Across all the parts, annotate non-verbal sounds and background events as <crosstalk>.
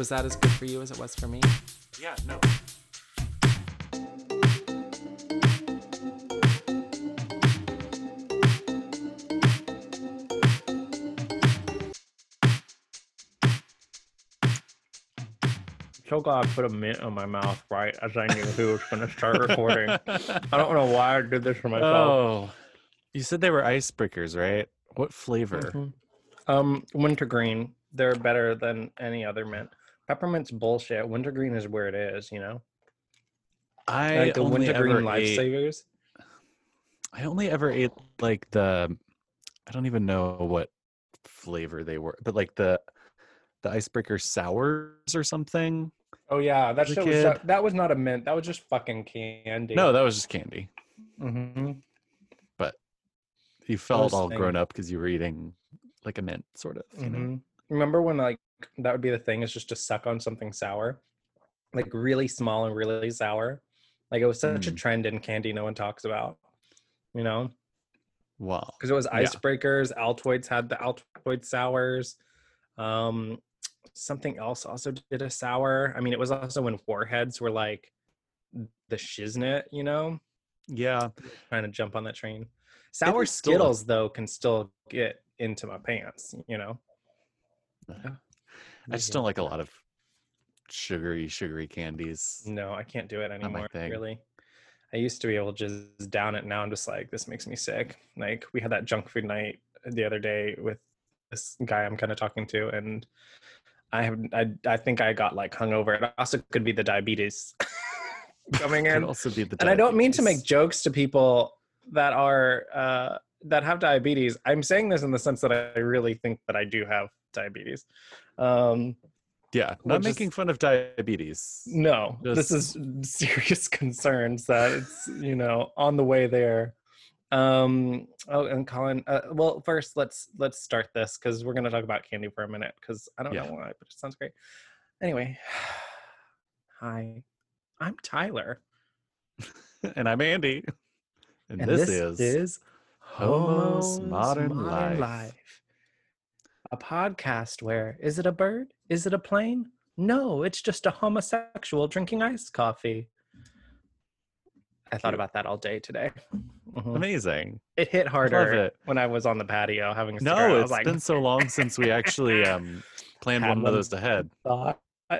Was that as good for you as it was for me? Yeah, no. so glad I put a mint in my mouth right as I knew who was going to start recording. I don't know why I did this for myself. oh. You said they were icebreakers, right? What flavor? Mhm. Um, wintergreen. They're better than any other mint. Peppermint's bullshit. Wintergreen is where it is. You know, I like the only wintergreen ate, lifesavers. I only ever ate like the I don't even know what flavor they were, but like the the icebreaker sours or something. Oh yeah, that shit was so- that was not a mint. That was just fucking candy. No, that was just candy. Mm-hmm. But You felt all grown up because you were eating like a mint, sort of. You know? hmm Remember when like that would be the thing is just to suck on something sour, like really small and really sour. Like it was such a Mm. trend in candy no one talks about. You know, Wow. because it was Yeah. icebreakers. Altoids had the Altoid sours. Um, something else also did a sour. I mean, it was also when warheads were like the shiznit. You know, Yeah. trying to jump on that train. Sour is still Skittles though can still get into my pants. You know. I just don't like a lot of sugary, sugary candies. No, I can't do it anymore. Really, I used to be able to just down it. Now I'm just like, this makes me sick. Like we had that junk food night the other day with this guy I'm kind of talking to, and I have, I, I think I got like hungover. It also could be the diabetes <laughs> coming in, also be the and I don't mean to make jokes to people that are uh, that have diabetes. I'm saying this in the sense that I really think that I do have diabetes. Um, Yeah, not which is- making fun of diabetes. No, this is <laughs> serious concerns that it's you know on the way there. Um. Oh, and Colin. Uh, well, first let's let's start this because we're gonna talk about candy for a minute because I don't Yeah. know why, but it sounds great. Anyway, hi, I'm Tyler, <laughs> and I'm Andy. And, and this, is, Homo's Homo's Modern Life. A podcast where is it a bird? Is it a plane? No, it's just a homosexual drinking iced coffee. I thought about that all day today. Mhm. amazing. It hit harder it. when I was on the patio having a cigarette. No, I it's like, been so long since we actually um, <laughs> planned one of those ahead. thought. <laughs>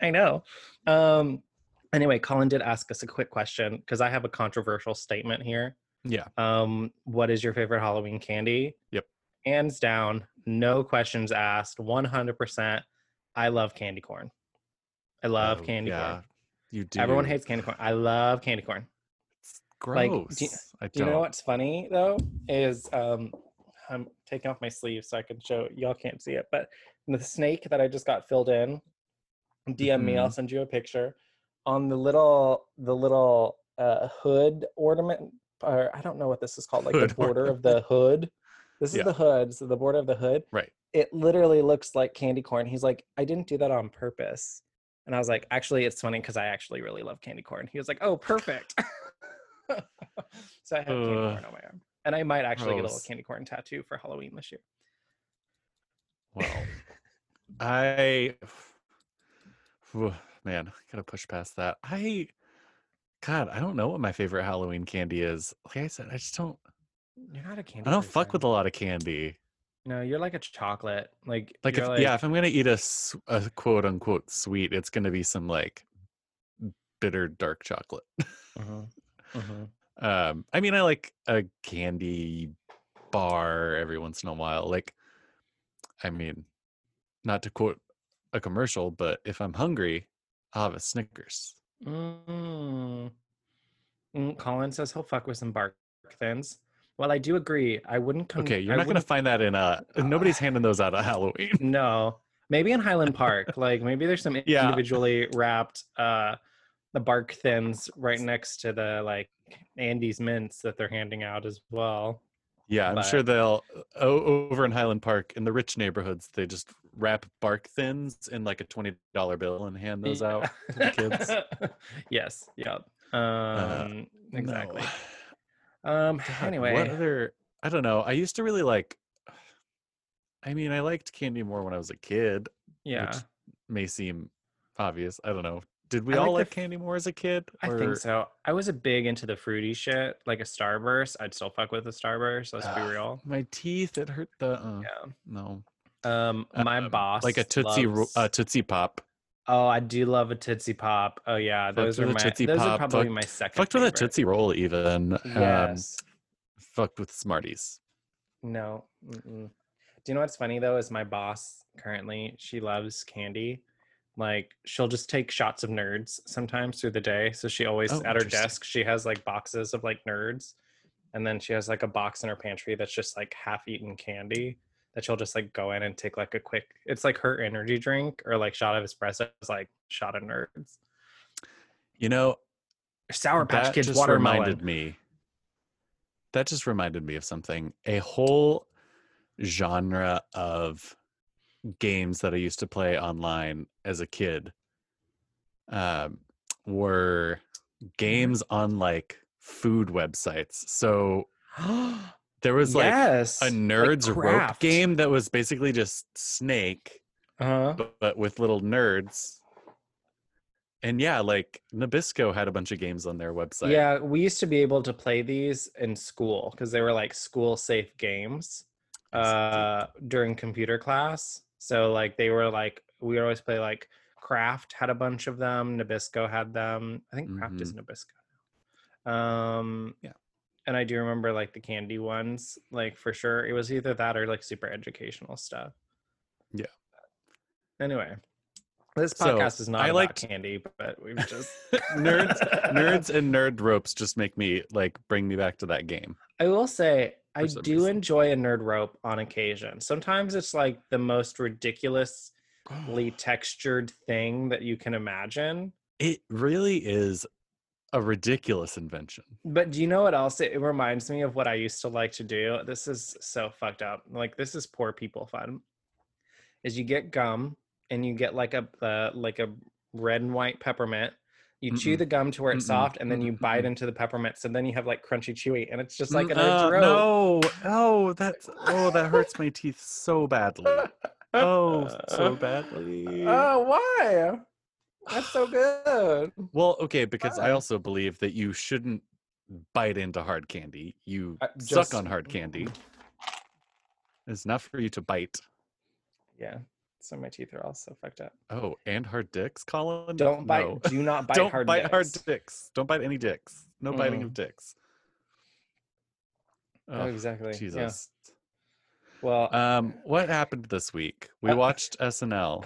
I know. Um, anyway, Colin did ask us a quick question because I have a controversial statement here. Yeah. Um, what is your favorite Halloween candy? Yep. Hands down, no questions asked, 100%. I love candy corn. I love Oh, candy yeah, corn. You do. Everyone hates candy corn. I love candy corn. It's like, gross. do you- I You don't. know what's funny though is um, I'm taking off my sleeve so I can show y'all can't see it, but the snake that I just got filled in, DM me. I'll Mhm. send you a picture on the little the little uh, hood ornament. Or I don't know what this is called, like the Hood border of the hood. This is Yeah. the hood, so the border of the hood. Right. It literally looks like candy corn. He's like, I didn't do that on purpose. And I was like, actually, it's funny because I actually really love candy corn. He was like, oh, perfect. <laughs> so I have candy Ugh. corn on my arm. And I might actually oh, get a little candy corn tattoo for Halloween this year. Well, I, <sighs> man, gotta push past that. I, God, I don't know what my favorite Halloween candy is. Like I said, I just don't. You're not a candy I don't fuck with a lot of candy. No, you're like a chocolate. Like, Like, if, yeah, if I'm gonna eat a, a quote unquote sweet, it's gonna be some like bitter dark chocolate. Mhm, mhm. <laughs> Um, I mean, I like a candy bar every once in a while. Like, I mean, not to quote a commercial, but if I'm hungry, I'll have a Snickers. Mm. Mm, Colin says he'll fuck with some bark thins. Well, I do agree. I wouldn't come. Okay, you're I not gonna find that in uh <laughs> nobody's handing those out at Halloween. <laughs> No, Maybe in Highland Park. <laughs> like maybe there's some Yeah. individually wrapped uh the bark thins right next to the like Andy's mints that they're handing out as well. Yeah, I'm sure they'll over in Highland Park in the rich neighborhoods. They just wrap bark thins in like a twenty dollar bill and hand those out to the kids. yes. Yeah. Um exactly. No. Um <sighs> God, anyway. what other? I don't know. I used to really like. I mean, I liked candy more when I was a kid. yeah. which may seem obvious. I don't know. Did we I all like candy more as a kid? I think so. I was a big into the fruity shit, like a Starburst. I'd still fuck with a Starburst. Let's be Ah, real. My teeth. It hurt the. Uh, Yeah. No. Um, my Um, boss, like a tootsie loves- uh, tootsie pop. Oh, I do love a Tootsie Pop. Oh yeah, Fucked those are with a my. Tootsie those are probably fucked- my second. Fucked with a favorite. tootsie roll even. Um, Yes. fucked with Smarties. No. mm-mm. Do you know what's funny though? Is my boss currently she loves candy. Like she'll just take shots of nerds sometimes through the day. So she always Oh, at her desk she has like boxes of like nerds, and then she has like a box in her pantry that's just like half-eaten candy that she'll just like go in and take like a quick. It's like her energy drink or like shot of espresso is like shot of nerds. You know, Sour Patch Kids just watermelon. reminded me. That just reminded me of something. A whole genre of games that I used to play online as a kid um, were games on like food websites. So <gasps> <gasps> there was like yes, a nerds rope game that was basically just Snake, Uh-huh. but, but with little nerds. And yeah, like Nabisco had a bunch of games on their website. Yeah, we used to be able to play these in school because they were like school safe games uh, during computer class. So like they were like we would always play like Kraft had a bunch of them. Nabisco had them. I think Kraft is Nabisco. Um, Yeah. And I do remember like the candy ones, like for sure. It was either that or like super educational stuff. Yeah. Anyway, this So, podcast is not I about liked- candy, but we've just <laughs> nerds nerds and nerd ropes just make me like bring me back to that game I will say I do reason. enjoy a nerd rope on occasion. Sometimes it's like the most ridiculously oh. textured thing that you can imagine. it really is a ridiculous invention But do you know what else? It, it reminds me of what I used to like to do. This is so fucked up. Like this is poor people fun. Is you get gum and you get like a uh, like a red and white peppermint. You chew Mm-mm. the gum to where it's Mm-mm. soft, and then you Mm-mm. bite into the peppermint. So then you have like crunchy chewy, and it's just like an Mm, uh, rope. no oh that's oh that hurts my teeth so badly oh so <laughs> badly Oh, why? That's so good. well okay because i also believe that you shouldn't bite into hard candy you Uh, suck on hard candy it's not for you to bite Yeah. So my teeth are all so fucked up. oh and hard dicks colin Don't bite. No. Do not <laughs> bite don't hard bite hard dicks. dicks. Don't bite any dicks. No biting Mm. of dicks. Oh, Oh, exactly. Yeah. Jesus. Well, Um, what happened this week? We watched SNL.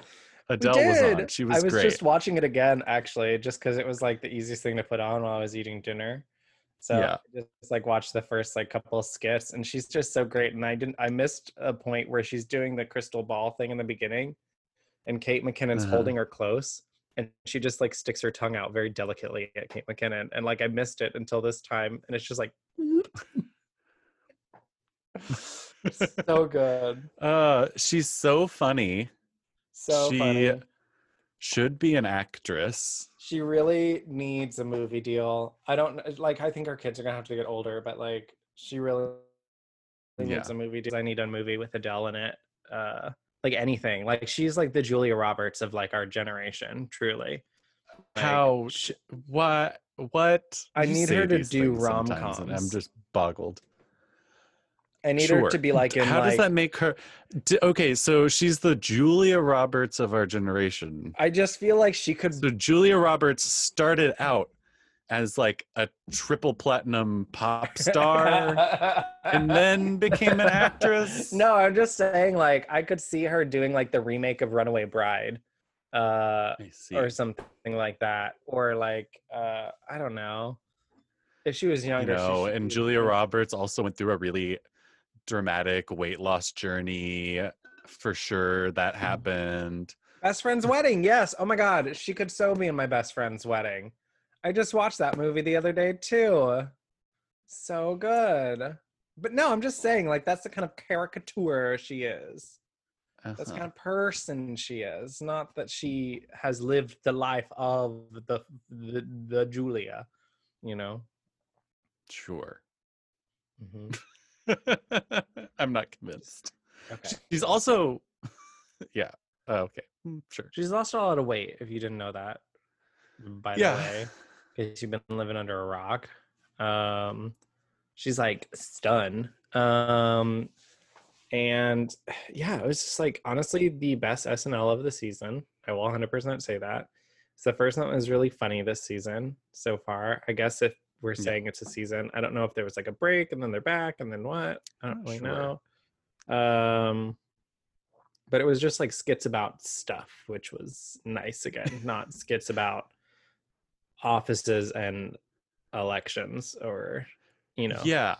Adele was on. She was, great. I was great. just watching it again, actually, just because it was like the easiest thing to put on while I was eating dinner. So Yeah. I just like watched the first like couple of skits, and she's just so great. And I didn't, I missed a point where she's doing the crystal ball thing in the beginning, and Kate McKinnon's Uh-huh. holding her close, and she just like sticks her tongue out very delicately at Kate McKinnon, and like I missed it until this time, and it's just like <laughs> <laughs> so good, uh, she's so funny. So She- funny. Should be an actress. She really needs a movie deal. I don't like. I think our kids are gonna have to get older, but like, she really needs Yeah. a movie deal. I need a movie with Adele in it. Uh, like anything. Like she's like the Julia Roberts of like our generation. Truly. Like, How? sh- What? What? I need her to do sometimes, and I'm just boggled. I need her to be like in How like. does that make her? D- okay, so she's the Julia Roberts of our generation. I just feel like she could. So Julia Roberts started out as like a triple platinum pop <laughs> star and then became an actress. <laughs> No, I'm just saying like I could see her doing like the remake of Runaway Bride. Uh or something like that or like uh i don't know if she was you younger she know, and Julia Roberts also went through a really dramatic weight loss journey for sure. That Mm. happened. Best friend's wedding. Yes. Oh my god, she could so be in my best friend's wedding. I just watched that movie the other day too. So good. But no, I'm just saying, like, that's the kind of caricature she is. That's the Uh-huh. kind of person she is. Not that she has lived the life of the the, the Julia, you know. Sure. Mhm. <laughs> I'm not convinced. Okay. She's also, <laughs> yeah. Oh, okay. Mm, Sure. She's lost a lot of weight. If you didn't know that, by Yeah. the way, because you've been living under a rock. Um, she's like stunned. Um, and <sighs> yeah, it was just like honestly the best SNL of the season. I will 100% say that. It's the first one that was really funny this season so far. I guess if we're saying it's a season, I don't know if there was like a break and then they're back and then what. I don't really sure. know. Um, but it was just like skits about stuff, which was nice again, <laughs> not skits about offices and elections or you know. Yeah.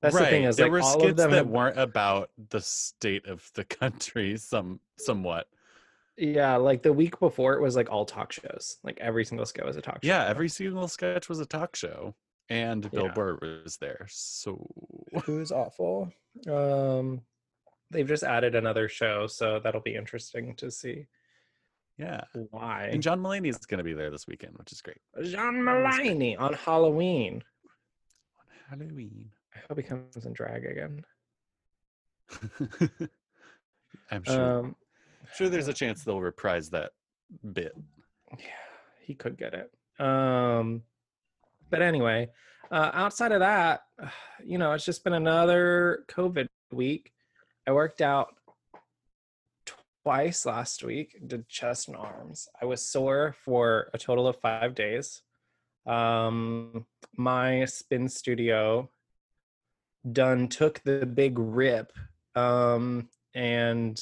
That's right. the thing is there like were all skits of them that have, weren't about the state of the country. Some, somewhat. Yeah, like the week before it was like all talk shows. Like every single skit was a talk show. Yeah. Every single sketch was a talk show, and Bill Yeah. Burr was there. So it was awful. Um they've just added another show, so that'll be interesting to see yeah. why. And John Mulaney is going to be there this weekend, which is great. John. Mulaney on Halloween. On Halloween. I hope he comes in drag again. <laughs> I'm sure. Um sure, there's a chance they'll reprise that bit. yeah, he could get it. Um, but anyway, uh, outside of that, <sighs> you know, it's just been another COVID week. I worked out twice last week, did chest and arms. I was sore for a total of five days. Um, my spin studio done took the big rip um, and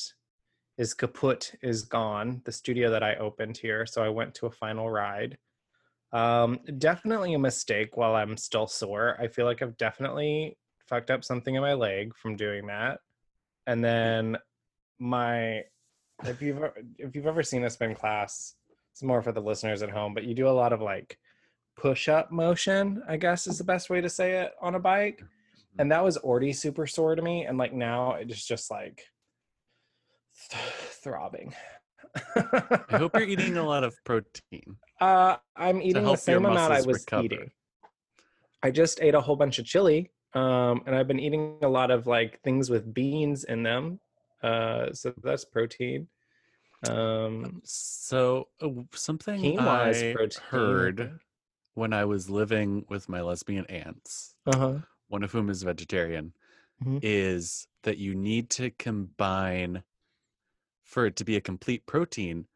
is kaput is gone the studio that i opened here so i went to a final ride. Um definitely a mistake while i'm still sore. I feel like i've definitely fucked up something in my leg from doing that. And then my if you've ever- if you've ever seen a spin class it's more for the listeners at home but you do a lot of like push up motion i guess is the best way to say it on a bike. And that was already super sore to me and like now it's just like throbbing I hope you're eating a <laughs> lot of protein. uh i'm eating the same amount i was recover. eating i just ate a whole bunch of chili um and i've been eating a lot of like things with beans in them uh so that's protein um So uh, something I protein. heard when I was living with my lesbian aunts, uh-huh one of whom is vegetarian, Mhm. is that you need to combine for it to be a complete protein.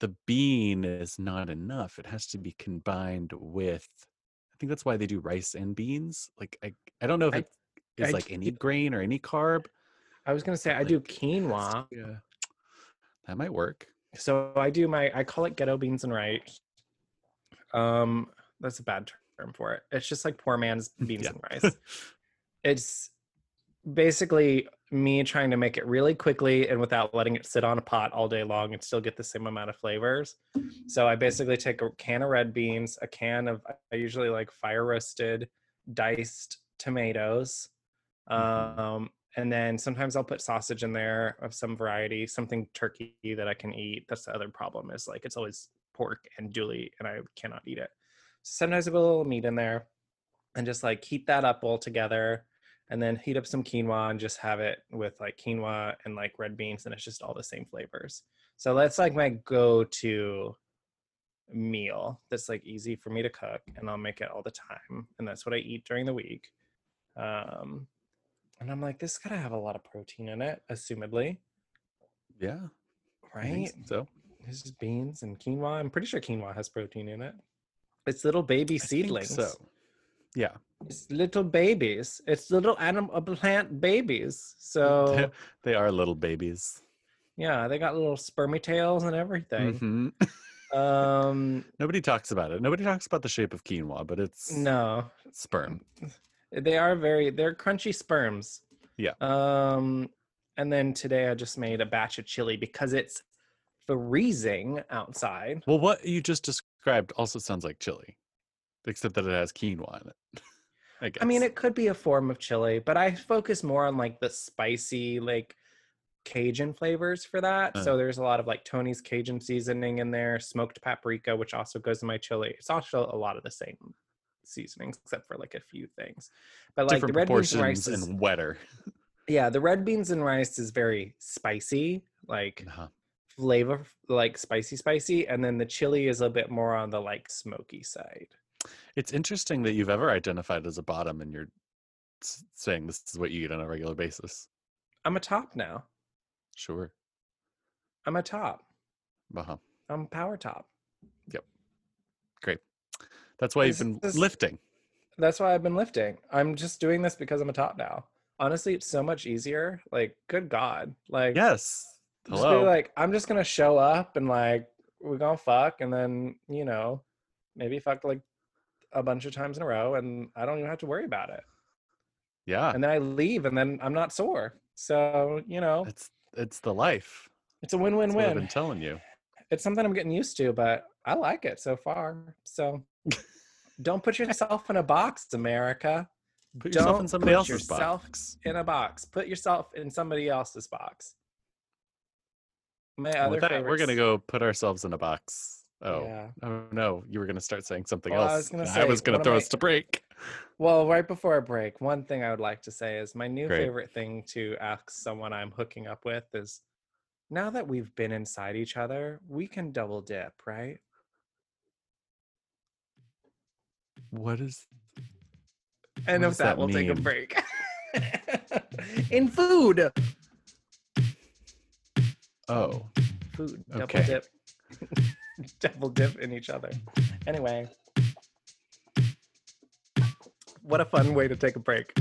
The bean is not enough. It has to be combined with. I think that's why they do rice and beans. Like I, I don't know if I- it is I like any grain or any carb. i was gonna say i do Like, to quinoa Yeah, that might work. so i do my i call it ghetto beans and rice um that's a bad term for it it's just like poor man's beans Yeah. and rice <laughs> it's basically me trying to make it really quickly and without letting it sit on a pot all day long and still get the same amount of flavors. So i basically take a can of red beans a can of i usually like fire roasted diced tomatoes Mhm. um and then sometimes i'll put sausage in there of some variety something turkey that i can eat. That's the other problem is like it's always pork andouille and i cannot eat it. Sometimes i put a little meat in there and just like heat that up all together and then heat up some quinoa and just have it with like quinoa and like red beans and it's just all the same flavors. So that's like my go-to meal that's like easy for me to cook and i'll make it all the time and that's what i eat during the week. Um and i'm like this gotta have a lot of protein in it assumedly. Yeah, right? so. this is beans and quinoa. I'm pretty sure quinoa has protein in it. It's little baby I seedlings. So, yeah. it's little babies it's little animal plant babies so <laughs> they are little babies. yeah they got little spermy tails and everything Mhm. um <laughs> Nobody talks about it. Nobody talks about the shape of quinoa, but it's no sperm. they are very they're crunchy sperms Yeah. um And then today I just made a batch of chili because it's freezing outside. Well, what you just described also sounds like chili, except that it has quinoa in it. <laughs> I guess. I mean, it could be a form of chili, but I focus more on like the spicy, like Cajun flavors for that. Uh. So there's a lot of like Tony's Cajun seasoning in there, smoked paprika, which also goes in my chili. It's also a lot of the same seasonings, except for like a few things. But like different the red beans and rice is, and wetter. yeah, the red beans and rice is very spicy, like Uh-huh. flavor, like spicy, spicy, and then the chili is a bit more on the like smoky side. It's interesting that you've ever identified as a bottom and you're saying this is what you eat on a regular basis. I'm a top now. Sure. I'm a top. Uh-huh. I'm power top. Yep. Great. That's why you've been is- lifting. That's why I've been lifting. I'm just doing this because I'm a top now. Honestly, it's so much easier. Like, good God. Like, Yes. Hello. like, I'm just gonna show up and like we're gonna fuck and then, you know, maybe fuck like a bunch of times in a row and I don't even have to worry about it. yeah. And then I leave and then I'm not sore. So, you know, It's it's the life. it's a what I've win-win-win. been telling you. It's something I'm getting used to, but I like it so far. So <laughs> don't put yourself in a box, America. Put yourself in Don't somebody put else's yourself box. in a box. Put yourself in somebody else's box. My other With that, we're gonna go put ourselves in a box. Oh, Yeah. oh no! You were gonna start saying something Well, I else. was gonna say, <laughs> I was gonna throw my- us to break. <laughs> Well, right before a break, one thing I would like to say is my new Great. favorite thing to ask someone I'm hooking up with is now that we've been inside each other, we can double dip, right? What is? And What with that, that we'll take a break. <laughs> in food. Oh, Food. Double Okay. dip. <laughs> double dip in each other. Anyway. What a fun way to take a break.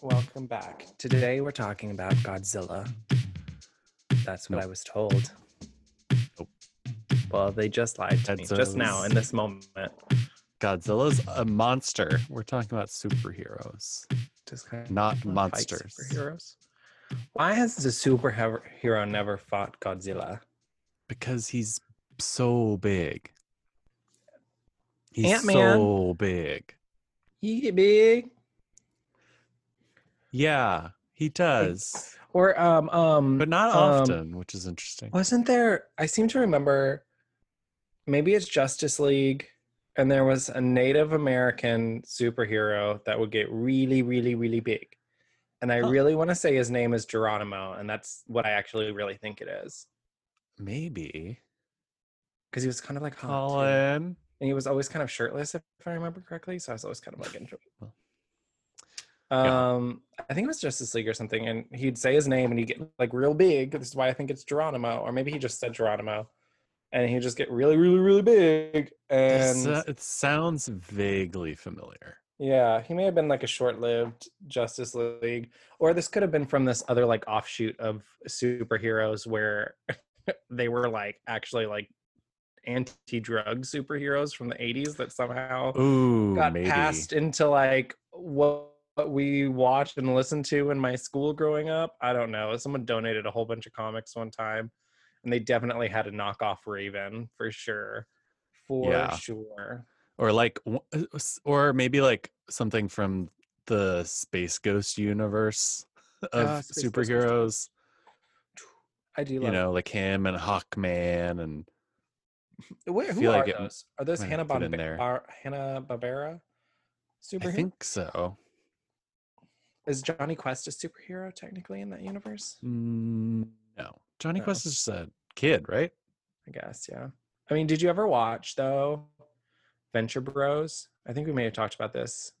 Welcome back. Today we're talking about Godzilla. That's what I was told. Nope. Well, they just lied to me just now in this moment. Godzilla's a monster. We're talking about superheroes, Just kind of not monsters. Superheroes. Why has the superhero never fought Godzilla? Because he's so big. He's Ant-Man. so big. He get big. Yeah, he does, Or um um but not um, often, which is interesting. Wasn't there I seem to remember maybe it's Justice League and there was a Native American superhero that would get really, really, really big. And I really want to say his name is Geronimo, and that's what I actually really think it is. Maybe Because he was kind of like. Colin. and he was always kind of shirtless if i remember correctly so i was always kind of like into <laughs> it Well, yeah. um i think it was justice league or something and he'd say his name and he'd get like real big this is why i think it's geronimo or maybe he just said geronimo and he'd just get really really really big and uh, it sounds vaguely familiar. yeah he may have been like a short-lived justice league or this could have been from this other like offshoot of superheroes where <laughs> they were like actually like anti-drug superheroes from the 80s that somehow Ooh, got maybe. passed into like what what we watched and listened to in my school growing up. I don't know. Someone donated a whole bunch of comics one time, and they definitely had a knockoff Raven for sure, for Yeah. sure. or like uh, or maybe like something from the space ghost universe of Ah, Space Ghost superheroes I do you know like him and hawkman and <laughs> Where, who are like it those? Are those Hanna have fit there. Barbera? Hanna Barbera superhero? i think so Is Jonny Quest a superhero technically in that universe? Mm, no johnny No. quest is just a kid right I guess, yeah. I mean, did you ever watch though Venture Bros? I think we may have talked about this.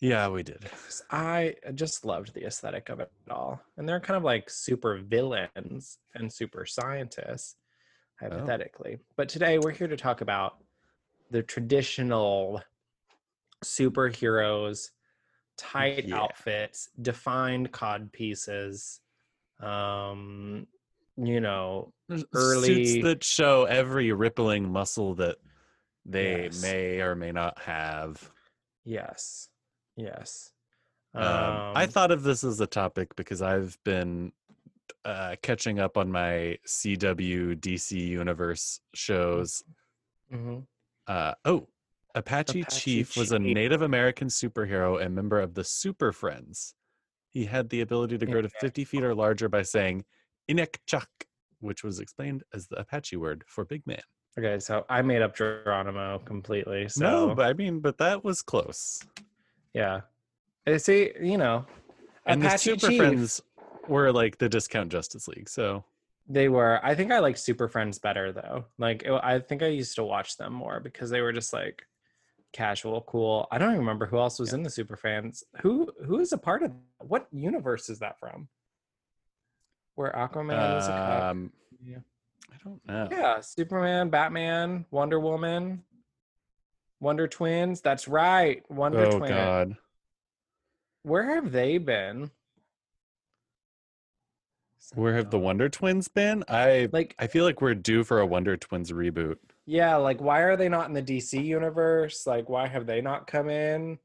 yeah we did. <laughs> I just loved the aesthetic of it all. And they're kind of like super villains and super scientists, hypothetically. But today we're here to talk about the traditional superheroes, tight Yeah. outfits, defined cod pieces, um, you know, There's Early- suits that show every rippling muscle that they Yes. may or may not have. Yes. Yes. Um, I Um, thought of this as a topic because I've been uh, catching up on my CW DC Universe shows. mhm. Uh, oh, Apache, Apache Chief was a Native American superhero and member of the Super Friends. He had the ability to grow to 50 feet or larger by saying Inekchuk, which was explained as the Apache word for big man. Okay, so I made up Geronimo completely. So No, but I mean, but that was close. yeah. I see, you know, And the Super Chief, Friends were like the discount Justice League. So They were. I think I like Super Friends better though. Like it- I think I used to watch them more because they were just like casual, cool. I don't even remember who else was Yeah. in the Super Fans. Who who is a part of what universe is that from? Where Aquaman was a cop. um, Yeah. I don't know. Yeah, Superman, Batman, Wonder Woman, Wonder Twins. That's right, Wonder oh Twins. God. Where have they been? Where have the Wonder Twins been? I like? I feel like we're due for a Wonder Twins reboot. Yeah, like why are they not in the DC universe? Like why have they not come in?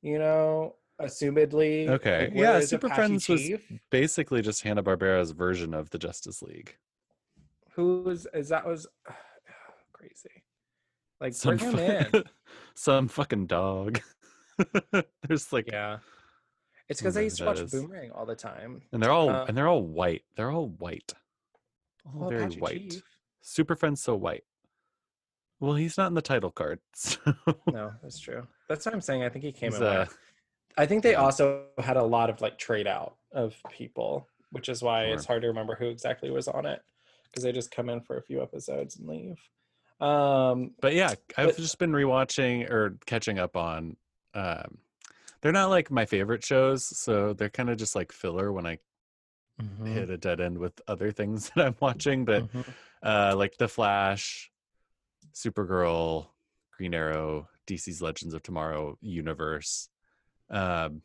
You know, assumedly. Okay, yeah, Super Apache Friends was- Basically, just Hanna Barbera's version of the Justice League. Who's is that was <sighs> crazy. Like Some bring him in. <laughs> some fucking dog. <laughs> There's like, Yeah. It's because I used to watch is. Boomerang all the time. and they're all uh, and they're all white. They're all white. All Oh, very Apache white. Chief. Super Friends so white. Well, he's not in the title card. <laughs> So No, that's true. That's what I'm saying. I think he came he's, in. uh, white. I think they also had a lot of like trade out of people, which is why it's hard to remember who exactly was on it because they just come in for a few episodes and leave. Um, but yeah, I've But- just been rewatching or catching up on. Um, they're not like my favorite shows, so they're kind of just like filler when I Mm-hmm. hit a dead end with other things <laughs> that I'm watching. But Mhm. uh, like The Flash, Supergirl, Green Arrow, DC's Legends of Tomorrow universe, um,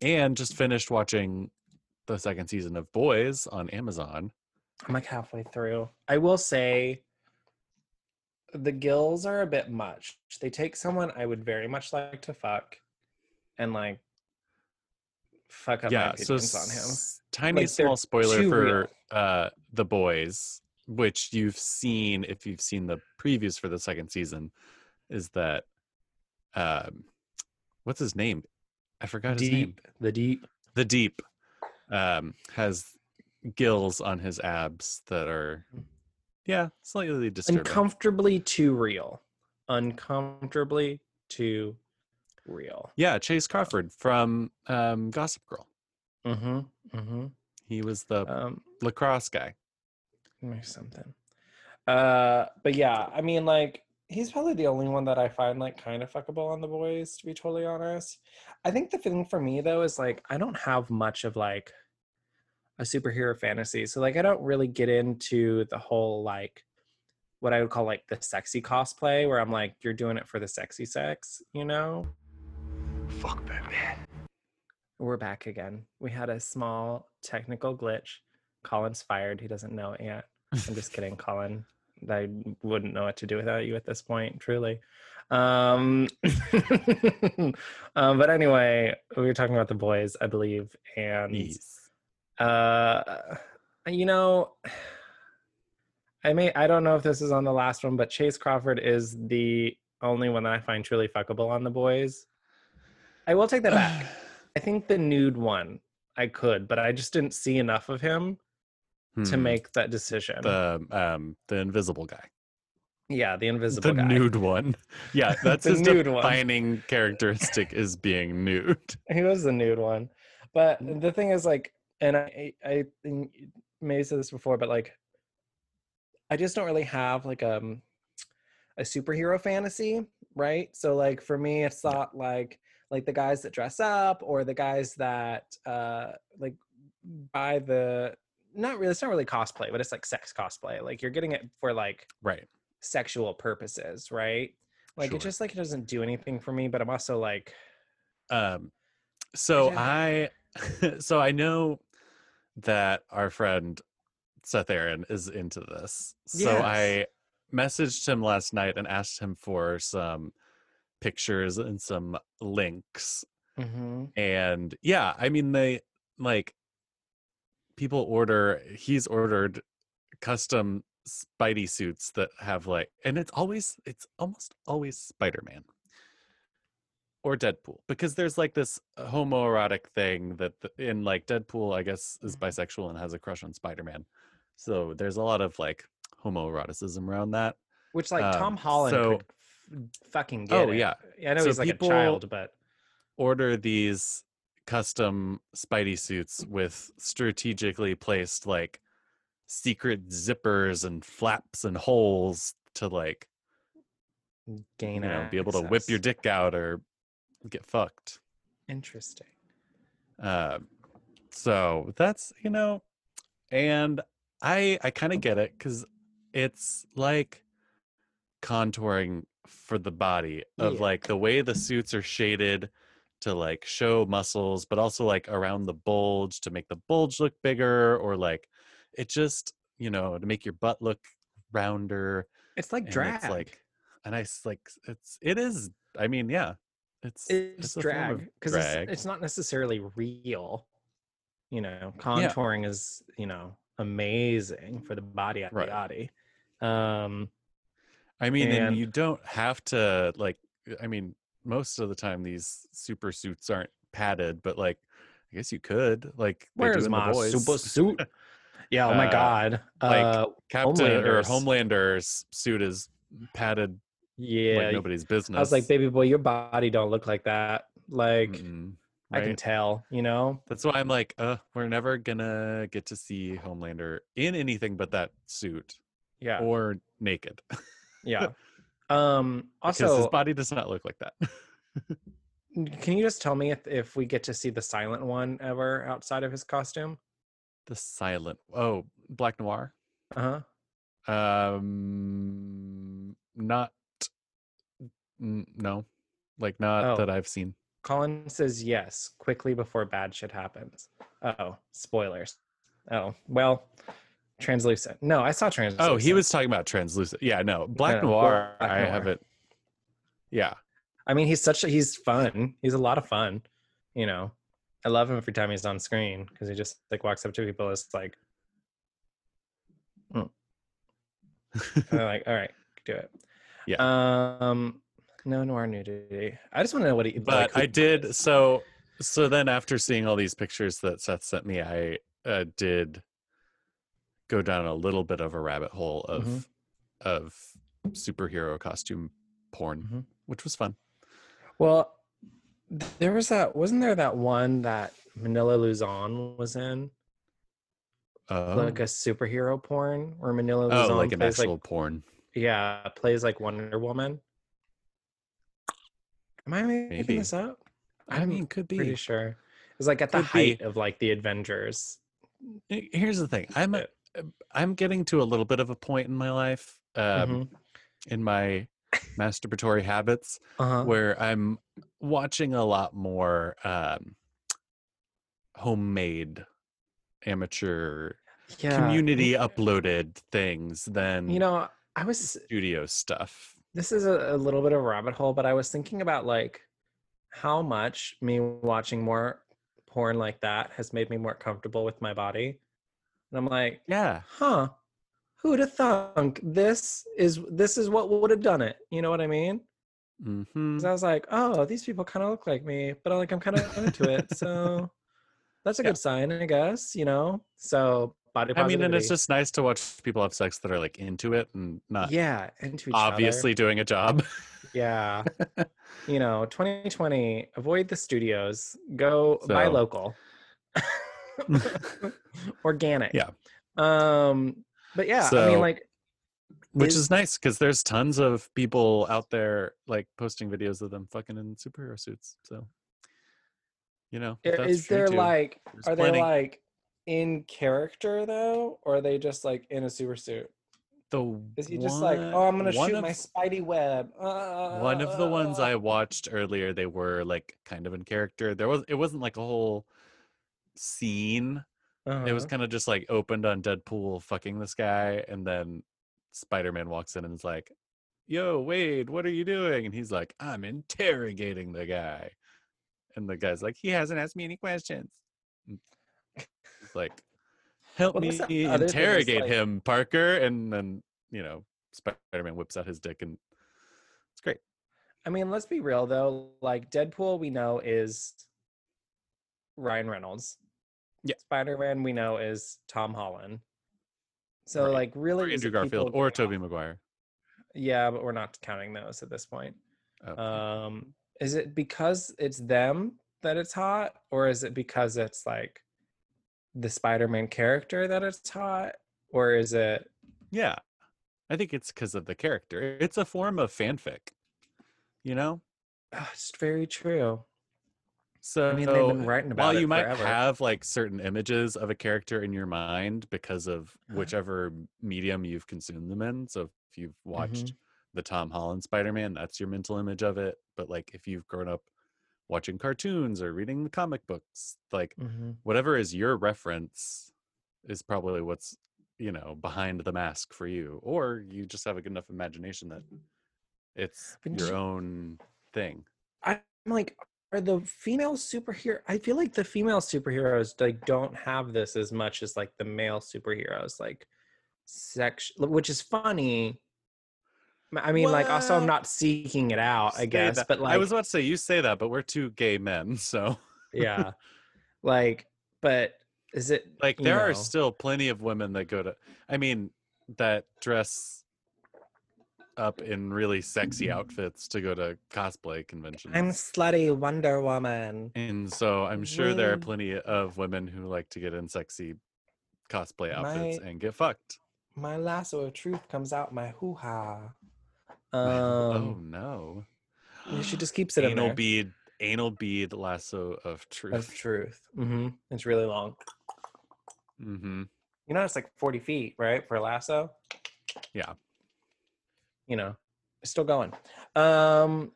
and just finished watching the second season of Boys on Amazon. I'm like halfway through. I will say the gills are a bit much. They take someone I would very much like to fuck and like fuck up my yeah, so opinions on him. tiny Like, small spoiler for uh, The Boys, which you've seen if you've seen the previews for the second season, is that um, what's his name? I forgot his name. Deep, the deep. the deep um has gills on his abs that are yeah slightly disturbing Uncomfortably too real. Uncomfortably too real. yeah chace crawford from um gossip girl Mm-hmm. Mm-hmm. he was the Um, lacrosse guy or something. Uh, but yeah, I mean, like, he's probably the only one that I find like kind of fuckable on the boys, to be totally honest. I think the thing for me though is like I don't have much of like a superhero fantasy. So like I don't really get into the whole like what I would call like the sexy cosplay where I'm like, you're doing it for the sexy sex, you know? Fuck Batman. We're back again. We had a small technical glitch. Colin's fired. He doesn't know it yet. I'm just kidding, Colin. I wouldn't know what to do without you at this point, truly. Um, <laughs> um, but anyway, we were talking about the boys, I believe, and Yes. uh, you know, I may I don't know if this is on the last one, but Chace Crawford is the only one that I find truly fuckable on the boys. I will take that back. <sighs> I think the nude one I could, but I just didn't see enough of him to Hmm, make that decision. the um the invisible guy yeah, the invisible the guy. nude one <laughs> yeah <laughs> that's The his nude one. defining characteristic is being nude He was the nude one. But Mm. the thing is, like, and I, I think may have said this before, but like, I just don't really have like um a superhero fantasy, right? So like for me, it's not like like the guys that dress up or the guys that uh like buy the not really it's not really cosplay, but it's like sex cosplay. Like you're getting it for like right sexual purposes, right? Like Sure. it just like it doesn't do anything for me, but I'm also like Um, so don't- I, <laughs> so I know that our friend Seth Aaron is into this. So I messaged him last night and asked him for some pictures and some links. Mm-hmm. And yeah, I mean they like people order he's ordered custom spidey suits that have like and it's always it's almost always spider-man or deadpool because there's like this homoerotic thing that the, in like deadpool i guess is Mhm. bisexual and has a crush on spider-man so there's a lot of like homoeroticism around that Which like Um, Tom Holland so- could f- fucking get Oh, it. yeah. I know So he's like people- a child, but order these custom spidey suits with strategically placed like secret zippers and flaps and holes to like gain you know be able to whip your dick out or get fucked Interesting. uh, so that's you know and i i kind of get it because it's like contouring for the body of Yeah. like the way the suits are shaded to like show muscles but also like around the bulge to make the bulge look bigger or like it just you know to make your butt look rounder It's like and drag. it's like a nice like it's it is i mean yeah it's it's of drag because it's, it's not necessarily real. You know, contouring is you know amazing for the body yada Right. yada. Um, I mean, and, And- you don't have to like. I mean, most of the time these super suits aren't padded, but like, I guess you could like. where's The my Boys. super suit? <laughs> Yeah. Oh my Uh, god. like, uh, Captain or Homelander's- Homelander's suit is padded yeah. like nobody's business. I was like, baby boy, your body don't look like that. Like Mm-mm, I can tell. You know. That's why I'm like, uh, we're never gonna get to see Homelander in anything but that suit Yeah. or naked. yeah. Um. because Also, his body does not look like that. <laughs> Can you just tell me if, if we get to see the silent one ever outside of his costume? the silent. Oh, Black Noir. Uh huh. Um, not. n- No, like not Oh. that I've seen. Colin says yes quickly before bad shit happens. Oh, spoilers. Oh, well, translucent. No, I saw translucent. Oh, he was talking about translucent. Yeah, no, Black no, Noir. Black I Noir. have it. Yeah, I mean, he's such a, he's fun. He's a lot of fun. You know, I love him every time he's on screen because he just like walks up to people. It's like, mm. they're like, all right, do it. Yeah. Um, no noir nudity. I just want to know what he. but like, I did. is. So, so then after seeing all these pictures that Seth sent me, I uh, did go down a little bit of a rabbit hole of Mhm. of superhero costume porn, Mhm. which was fun. Well, there was that. Wasn't there that one that Manila Luzon was in, Oh, like a superhero porn, where Manila Luzon oh like an actual like porn. yeah plays like Wonder Woman. Am I making Maybe. this up? I I'm mean, could be. pretty sure. It's like at the Could be. height of like the Avengers. Here's the thing. I'm a. I'm getting to a little bit of a point in my life, um, Mhm. in my masturbatory habits, Uh-huh. where I'm watching a lot more um, homemade, amateur, Yeah. community uploaded things than You know, I was studio stuff. this is a, a little bit of a rabbit hole, but I was thinking about like how much me watching more porn like that has made me more comfortable with my body. And I'm like, Yeah, huh, who'd have thunk this is this is what would have done it? You know what I mean? hmm 'Cause I was like, oh, these people kind of look like me, but I'm like I'm kind of into it, so <laughs> that's a Yeah. good sign, I guess. You know, so body. Positivity. I mean, and it's just nice to watch people have sex that are like into it and not yeah, into each obviously other. doing a job. Yeah. you know, 2020, avoid the studios, go buy local. <laughs> <laughs> Organic. Yeah. Um, but yeah, I mean like which is- is nice because there's tons of people out there like posting videos of them fucking in superhero suits. So, you know, is there too, like are plenty. they like in character though, or are they just like in a super suit? the Is he just like, oh, I'm gonna shoot of, my spidey web? one of the ones Uh, I watched earlier, they were like kind of in character. There was it wasn't like a whole scene. It was uh-huh. kind of just like opened on Deadpool fucking this guy, and then Spider-Man walks in and is like, "Yo, Wade, what are you doing?" And he's like, "I'm interrogating the guy." And the guy's like, "He hasn't asked me any questions." And He's like, <laughs> "Help Well, me that's the other thing is, interrogate like- him, Parker." And then, you know, Spider-Man whips out his dick and it's great. I mean, let's be real though. Like Deadpool, we know is Ryan Reynolds. Yeah. Spider Man, we know is Tom Holland. So Right. like, really, Or Andrew Garfield or Tobey Maguire. Yeah, but we're not counting those at this point. Oh. Um, is it because it's them that it's hot, or is it because it's like the Spider-Man character that it's hot, or is it? Yeah. I think it's because of the character. It's a form of fanfic. You know? Ah, it's very true. So I mean, they've been writing about while you might forever. have like certain images of a character in your mind because of Uh-huh. whichever medium you've consumed them in. So if you've watched Mm-hmm. the Tom Holland Spider-Man, that's your mental image of it. But like if you've grown up watching cartoons or reading the comic books, like Mhm. whatever is your reference is probably what's you know behind the mask for you or you just have a good enough imagination that it's your own thing I'm like, are the female superhero? I feel like the female superheroes like don't have this as much as like the male superheroes, like sex, which is funny. I mean, like, also I'm not seeking it out, I guess, that- but like, i was about to say you say that but we're two gay men <laughs> so yeah, like, but is it like there are still plenty of women that go to i mean that dress up in really sexy outfits to go to cosplay conventions I'm slutty Wonder Woman. And so I'm sure there are plenty of women who like to get in sexy cosplay outfits My- and get fucked. My lasso of truth comes out my hoo ha. <laughs> oh Um, no. she just keeps <gasps> it in Anal there. bead, anal bead lasso of truth. of truth. Mm-hmm. It's really long. mm-hmm. You know, it's like 40 feet, right? For a lasso. Yeah. You know, still going. Um,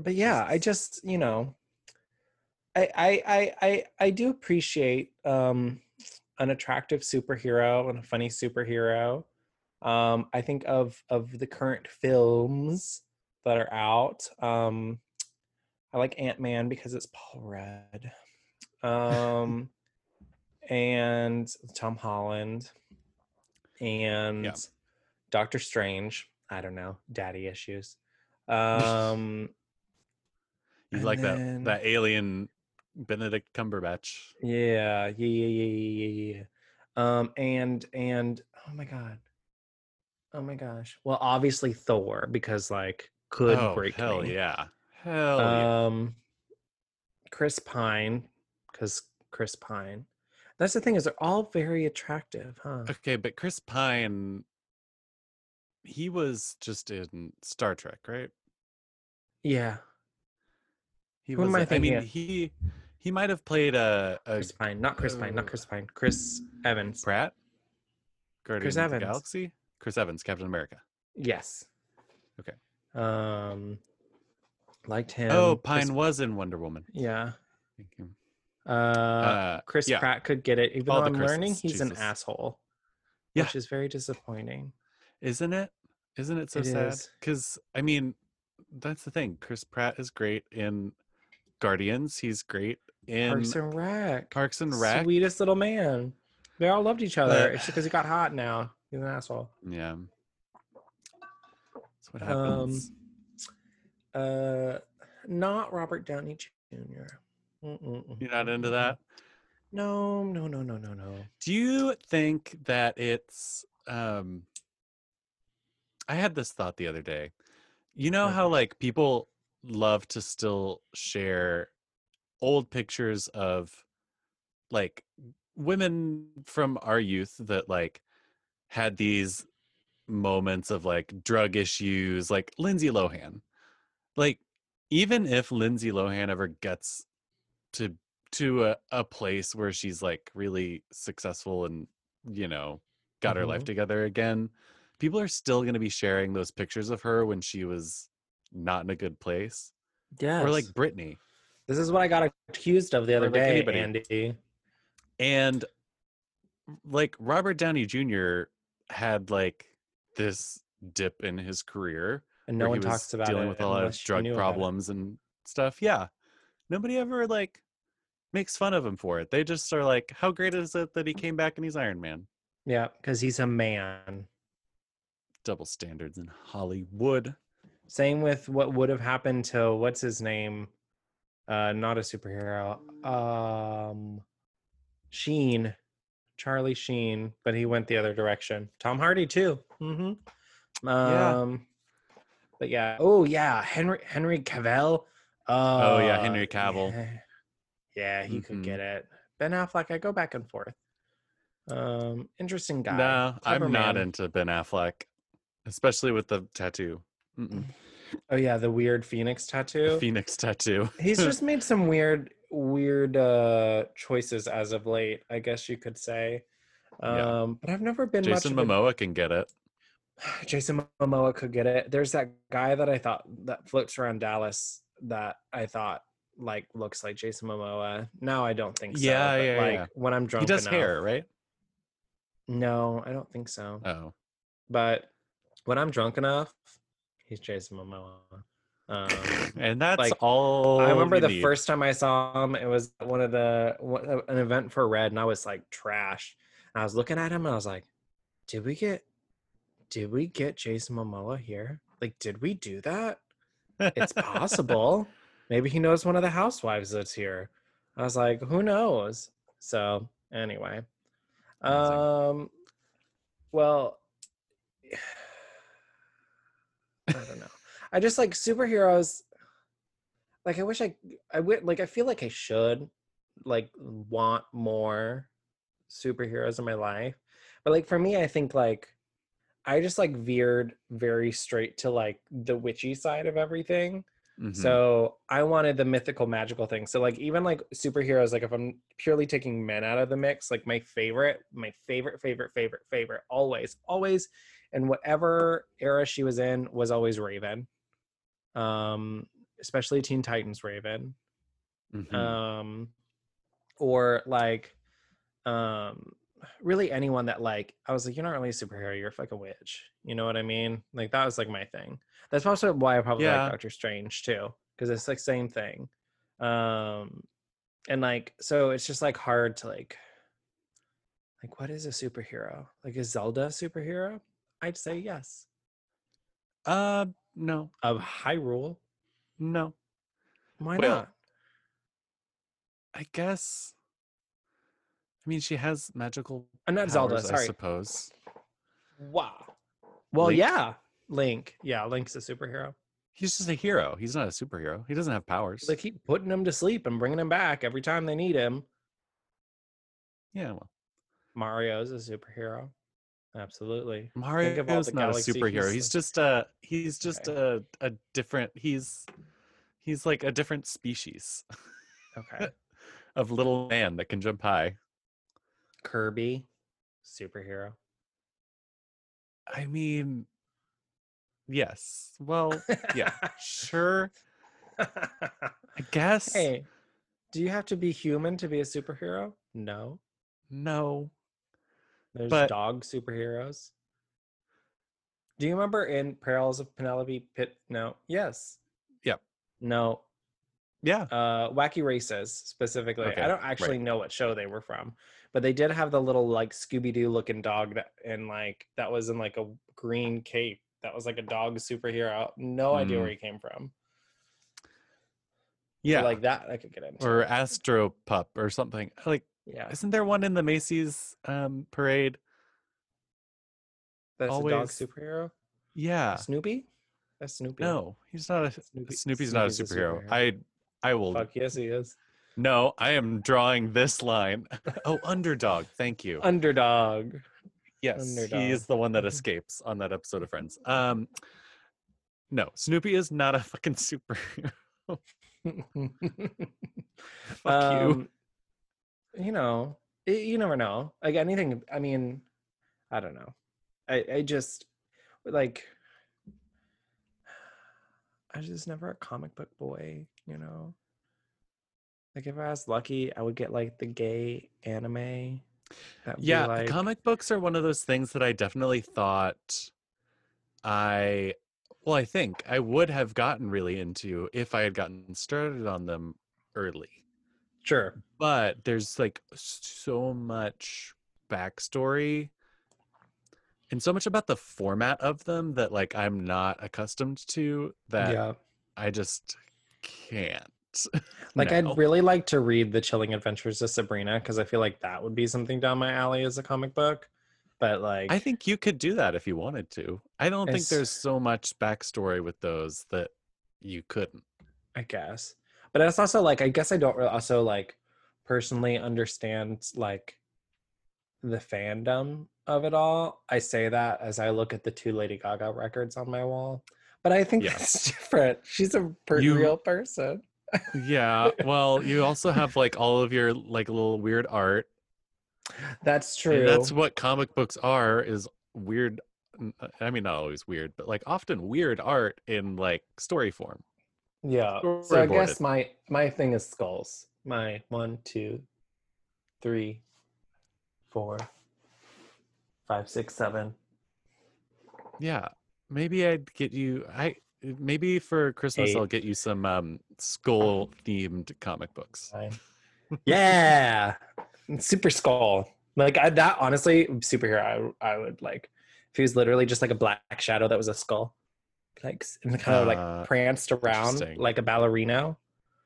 but yeah, I just, you know, I I I I, I do appreciate um an attractive superhero and a funny superhero. Um, I think of of the current films that are out. Um I like Ant-Man because it's Paul Rudd. Um <laughs> and Tom Holland and Doctor Strange. I don't know, daddy issues. <laughs> Um You like then- that that alien Benedict Cumberbatch. yeah, yeah, yeah, yeah, yeah, yeah, yeah. Um and and oh my god. Oh my gosh. Well, obviously Thor because like could oh, break hell me. yeah. Hell yeah. Um, Chris Pine, because Chris Pine. That's the thing is they're all very attractive, huh? Okay, but Chris Pine he was just in Star Trek, right? Yeah, He Who am was I I thinking mean, of? he he might have played a, a Chris Pine, not Chris Pine, not uh, Chris Pine, Chris Evans. Pratt? Guardians the Evans. Galaxy? Chris Evans, Captain America. Yes. Okay. Um, liked him. oh, Chris- Pine was in Wonder Woman. Yeah. Thank you. Uh, Uh, Chris yeah. Pratt could get it, even All though I'm learning Chris's, he's an asshole. Yeah. Which is very disappointing. Isn't it? Isn't it so It sad? Because I mean, that's the thing. Chris Pratt is great in Guardians. He's great in Parks and Rec. Parks and Rec. Sweetest little man. They all loved each other. But- it's because he got hot now. He's an asshole. Yeah. That's what Um, happens. Uh, not Robert Downey Jr. Mm-mm-mm. You're not into that? No, no, no, no, no, no. Do you think that it's um I had this thought the other day. You know how like people love to still share old pictures of like women from our youth that like had these moments of like drug issues like Lindsay Lohan. Like even if Lindsay Lohan ever gets to to a, a place where she's like really successful and you know got her life Mhm. together again people are still going to be sharing those pictures of her when she was not in a good place Yes. or like Britney this is what I got accused of the other like day, anybody. Andy. and like Robert Downey Jr. had like this dip in his career and no one he was talks about dealing it with a lot of drug knew about it. problems and stuff. Yeah. Nobody ever like makes fun of him for it. They just are like, how great is it that he mm. came back and he's Iron Man? Yeah, because he's a man. Double standards in Hollywood. Same with what would have happened to what's his name? Uh not a superhero. Um Sheen. Charlie Sheen, but he went the other direction. Tom Hardy too. Mm-hmm. Yeah. Um but yeah. Oh yeah, Henry Henry Cavill. Oh, yeah, Uh, Henry Cavill. Yeah, yeah he could Mhm. get it. Ben Affleck, I go back and forth. Um, interesting guy. No, Clever I'm not man. into Ben Affleck, especially with the tattoo. Mm-mm. <laughs> Oh yeah, the weird phoenix The tattoo. Phoenix tattoo. He's just <laughs> made some weird, weird uh choices as of late. I guess you could say. Um, Yeah. but I've never been Jason much. of a- Momoa can get it. <sighs> Jason Momoa could get it. There's that guy that I thought that floats around Dallas that I thought like looks like Jason Momoa. Now I don't think so. Yeah, yeah, like yeah. when I'm drunk, He does enough- hair, right? No, I don't think so. Oh, But when I'm drunk enough, he's Jason Momoa. Um, <laughs> and that's like, all. I remember the need. first time I saw him, it was one of the one- uh, an event for Red, and I was like trash. And I was looking at him, and I was like, "Did we get, did we get Jason Momoa here? Like, did we do that? It's possible. <laughs> Maybe he knows one of the housewives that's here." I was like, "Who knows?" So anyway, Amazing. um, well, I don't know. I just like superheroes. Like I wish I I would like I feel like I should like want more superheroes in my life. But like for me I think like I just like veered very straight to like the witchy side of everything. Mhm. So I wanted the mythical magical thing. So like even like superheroes, like if I'm purely taking men out of the mix, like my favorite, my favorite, favorite, favorite, favorite, always, always, and whatever era she was in was always Raven. Um, especially Teen Titans Raven. Mhm. Um or like um really anyone that like I was like, you're not really a superhero, you're like a fucking witch. You know what I mean? Like that was like my thing. That's also why I probably Yeah. like Doctor Strange too, because it's like same thing. Um and like so it's just like hard to like like what is a superhero? Like is Zelda a superhero? I'd say yes. uh, no, Of Hyrule. no. Why Well, not? I guess. I mean, she has magical. I'm not Zelda, powers, I suppose. Wow. Well, Link. yeah. Link. Yeah, Link's a superhero. He's just a hero. He's not a superhero. He doesn't have powers. They keep putting him to sleep and bringing him back every time they need him. yeah, well, Mario's a superhero. Absolutely. Mario's not a superhero. he's He's just a. He's just a a different. He's he's like a different species Okay. <laughs> of little man that can jump high. Kirby, superhero. I mean, yes. Well, yeah, sure. <laughs> I guess. hey, do you have to be human to be a superhero? No. No. There's But- dog superheroes. Do you remember in Perils of Penelope Pit? No. Yes. Yep. No. Yeah. uh wacky races specifically Okay, i don't actually right. know what show they were from but they did have the little like scooby-doo looking dog that and like that was in like a green cape that was like a dog superhero no idea Mm. where he came from Yeah. like that i could get into or Astro Pup or something. Like, yeah isn't there one in the Macy's um, parade? that's a dog superhero Yeah. snoopy that's snoopy No, he's not a Snoopy- Snoopy's not a Snoopy's a superhero. superhero. I I will fuck yes he is No, I am drawing this line. oh, underdog. Thank you. underdog yes, underdog. he is the one that <laughs> escapes on that episode of Friends. Um, no, Snoopy is not a fucking <laughs> superhero. <laughs> Fuck. Um, You know, y- you never know. Like anything. I mean, I don't know. I I just like. I was just never a comic book boy. You know. Like if I was lucky, I would get like the gay anime. That Yeah, like, comic books are one of those things that I definitely thought I well, I think I would have gotten really into if I had gotten started on them early. Sure. But there's like so much backstory and so much about the format of them that like I'm not accustomed to that yeah. I just can't. <laughs> Like now. I'd really like to read The Chilling Adventures of Sabrina because I feel like that would be something down my alley as a comic book. But like I think you could do that if you wanted to. I don't think there's so much backstory with those that you couldn't. I guess. But it's also like I guess I don't re- also like personally understand like the fandom of it all. I say that as I look at the two Lady Gaga records on my wall. But I think Yeah. that's <laughs> different. She's a per- You- real person. Yeah. Well, you also have like all of your like little weird art. That's and true. that's what comic books are is weird I mean not always weird, but like often weird art in like story form. Yeah. So I guess my my thing is skulls. My one, two, three, four, five, six, seven. Yeah. Maybe I'd get you I maybe for Christmas Eight. I'll get you some um skull themed comic books. Nine. <laughs> yeah, super skull. Like I, that, honestly, superhero. I, I would like if he was literally just like a black shadow that was a skull, like and kind of Uh, like pranced around like a ballerino.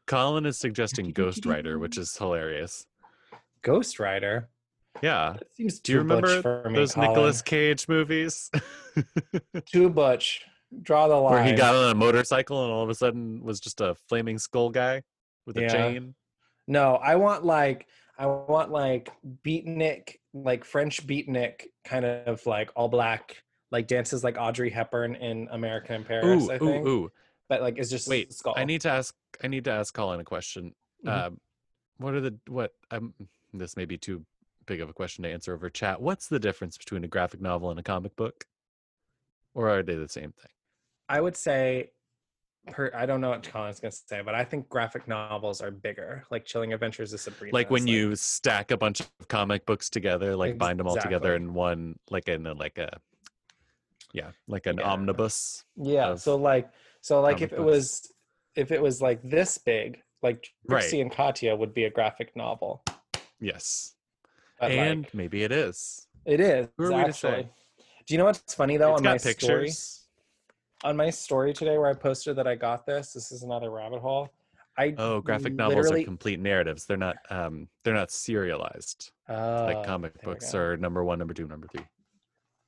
Colin is suggesting <laughs> Ghost Rider, which is hilarious. Ghost Rider. Yeah. That seems Do you too butch remember for me. those Colin. Nicolas Cage movies? <laughs> Too butch. Draw the line. Where he got on a motorcycle and all of a sudden was just a flaming skull guy with a Yeah. chain. No, I want like I want like beatnik, like French beatnik, kind of like all black, like dances like Audrey Hepburn in American in Paris. Ooh, I ooh, think. ooh. But like it's just Wait, skull. I need to ask I need to ask Colin a question. Mhm. Um what are the what um this may be too big of a question to answer over chat. What's the difference between a graphic novel and a comic book? Or are they the same thing? I would say, per, I don't know what Colin's gonna say, but I think graphic novels are bigger. Like Chilling Adventures of Sabrina. like when is, you stack a bunch of comic books together, like bind them all together in one like in a, like a yeah, like an Yeah. omnibus. yeah. of So like, so like if it was, if it was like this big, like Right. And Katya would be a graphic novel. Yes. But and like, maybe it is. it is who are we to say? Do you know what's funny though it's on my story? pictures. on my story today where I posted that I got this. This is another rabbit hole. I Oh, graphic novels are complete narratives. They're not um they're not serialized like Oh, comic books are number 1, number 2, number 3.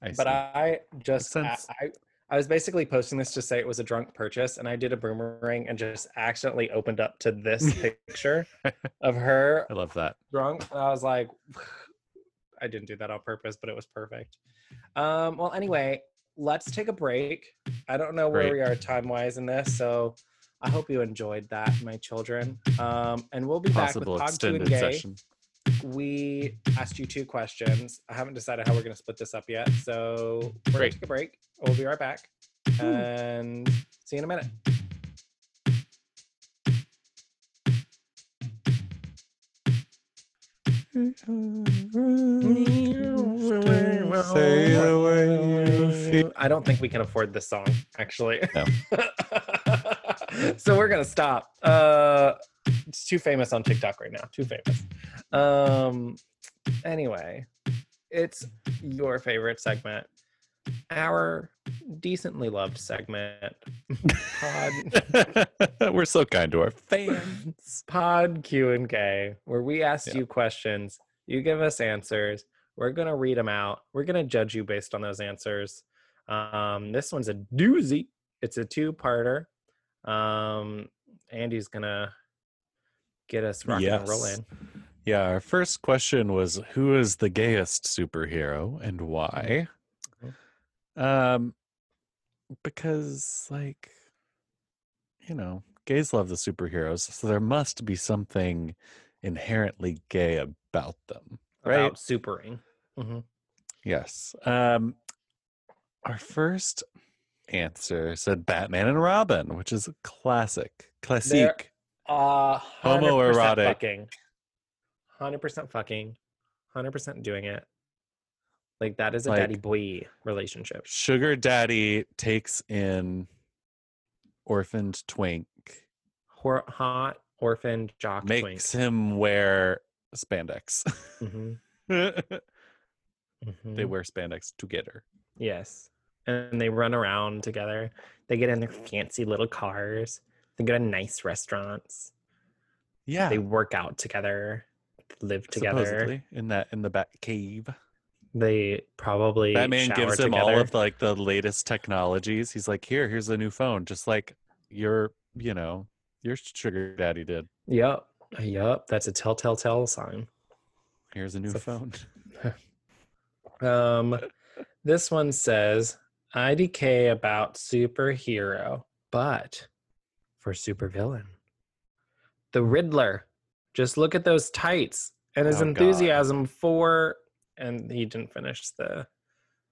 I But. I just I. I I was basically posting this to say it was a drunk purchase, and I did a boomerang and just accidentally opened up to this <laughs> picture of her I love that. drunk. And I was like, <sighs> I didn't do that on purpose, but it was perfect. Um, well, anyway, let's take a break. I don't know where Great. we are time wise in this, so I hope you enjoyed that, my children. Um, and we'll be Possible back with Pod Q and Gay. session. We asked you two questions. I haven't decided how we're going to split this up yet, so we're going to take a break. We'll be right back, and see you in a minute. Say the way you feel. I don't think we can afford this song, actually. No. <laughs> so we're gonna stop. Uh, it's too famous on TikTok right now. Too famous. Um. Anyway, it's your favorite segment, our decently loved segment, Pod <laughs> We're so kind to our fans. <laughs> Pod Q and K, where we ask Yeah. you questions, you give us answers. We're gonna read them out. We're gonna judge you based on those answers. Um, this one's a doozy. It's a two-parter. Um, Andy's gonna get us rocking and rolling. Yeah, our first question was who is the gayest superhero and why? Um because like you know, gays love the superheroes, so there must be something inherently gay about them. Right? About supering. Mhm. Yes. Um our first answer said Batman and Robin, which is a classic. Classic. Uh, Homoerotic. Fucking. Hundred percent fucking. Hundred percent doing it. Like that is a Like- daddy boy relationship. Sugar daddy takes in orphaned twink, Hor- hot orphan jock twink. makes him wear spandex. Mhm, <laughs> they mhm. wear spandex together. Yes. And they run around together. They get in their fancy little cars. They go to nice restaurants. Yeah, They work out together. Live together. supposedly in that in the back cave. They probably Batman gives him together. all of like the latest technologies. He's like, "Here, here's a new phone, just like your, you know, your sugar daddy did. Yep. Yep. That's a telltale tell sign. Here's a new a phone." <laughs> Um, this one says IDK about superhero, but for supervillain. The Riddler. Just look at those tights and his Oh, God. enthusiasm for, and he didn't finish the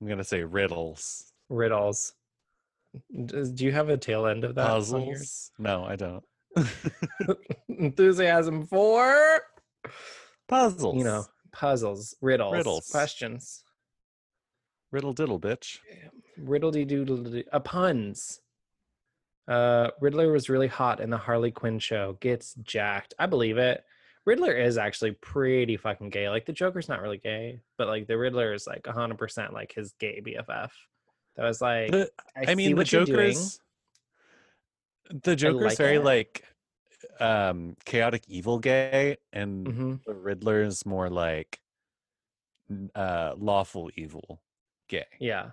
I'm gonna say riddles, riddles. Does, do you have a tail end of that? puzzles. No, I don't. <laughs> enthusiasm for, puzzles. you know, puzzles, riddles, Riddles. questions. riddle diddle, bitch. riddledy doodle uh, puns. Uh, Riddler was really hot in the Harley Quinn show. Gets jacked. I believe it. Riddler is actually pretty fucking gay. Like the Joker's not really gay, but like the Riddler is like hundred percent like his gay BFF. That was like, The- I, I mean, the. Joker's the Joker's like very it. like um chaotic evil gay, and Mhm. the Riddler is more like uh lawful evil gay Yeah,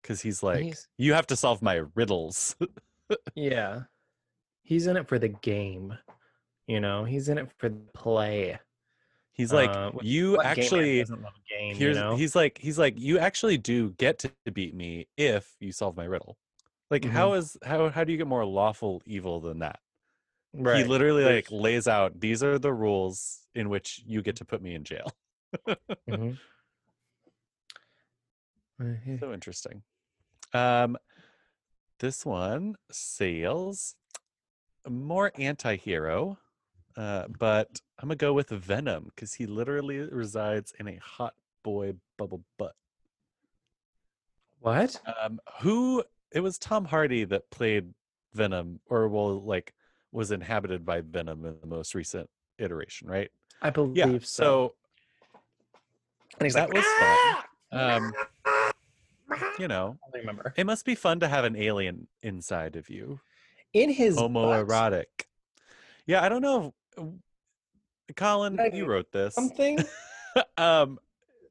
because he's like he's, you have to solve my riddles. <laughs> yeah, he's in it for the game. You know, he's in it for the play. He's like Uh, you actually doesn't love a game. here's you know? he's like he's like you actually do get to beat me if you solve my riddle. Like Mm-hmm. how is how how do you get more lawful evil than that? right. He literally like lays out these are the rules in which you get to put me in jail. <laughs> Mhm. Uh, so interesting. Um this one sales more anti-hero. Uh, but I'm gonna go with Venom because he literally resides in a hot boy bubble butt. What? Um, who it was Tom Hardy that played Venom, or well, like was inhabited by Venom in the most recent iteration, right? I believe Yeah. so. So And he's that like, was fun. "Ah!" um, you know, I remember. it must be fun to have an alien inside of you. In his butt, Homoerotic. Yeah, I don't know. Colin, Like, you wrote this. something <laughs> um,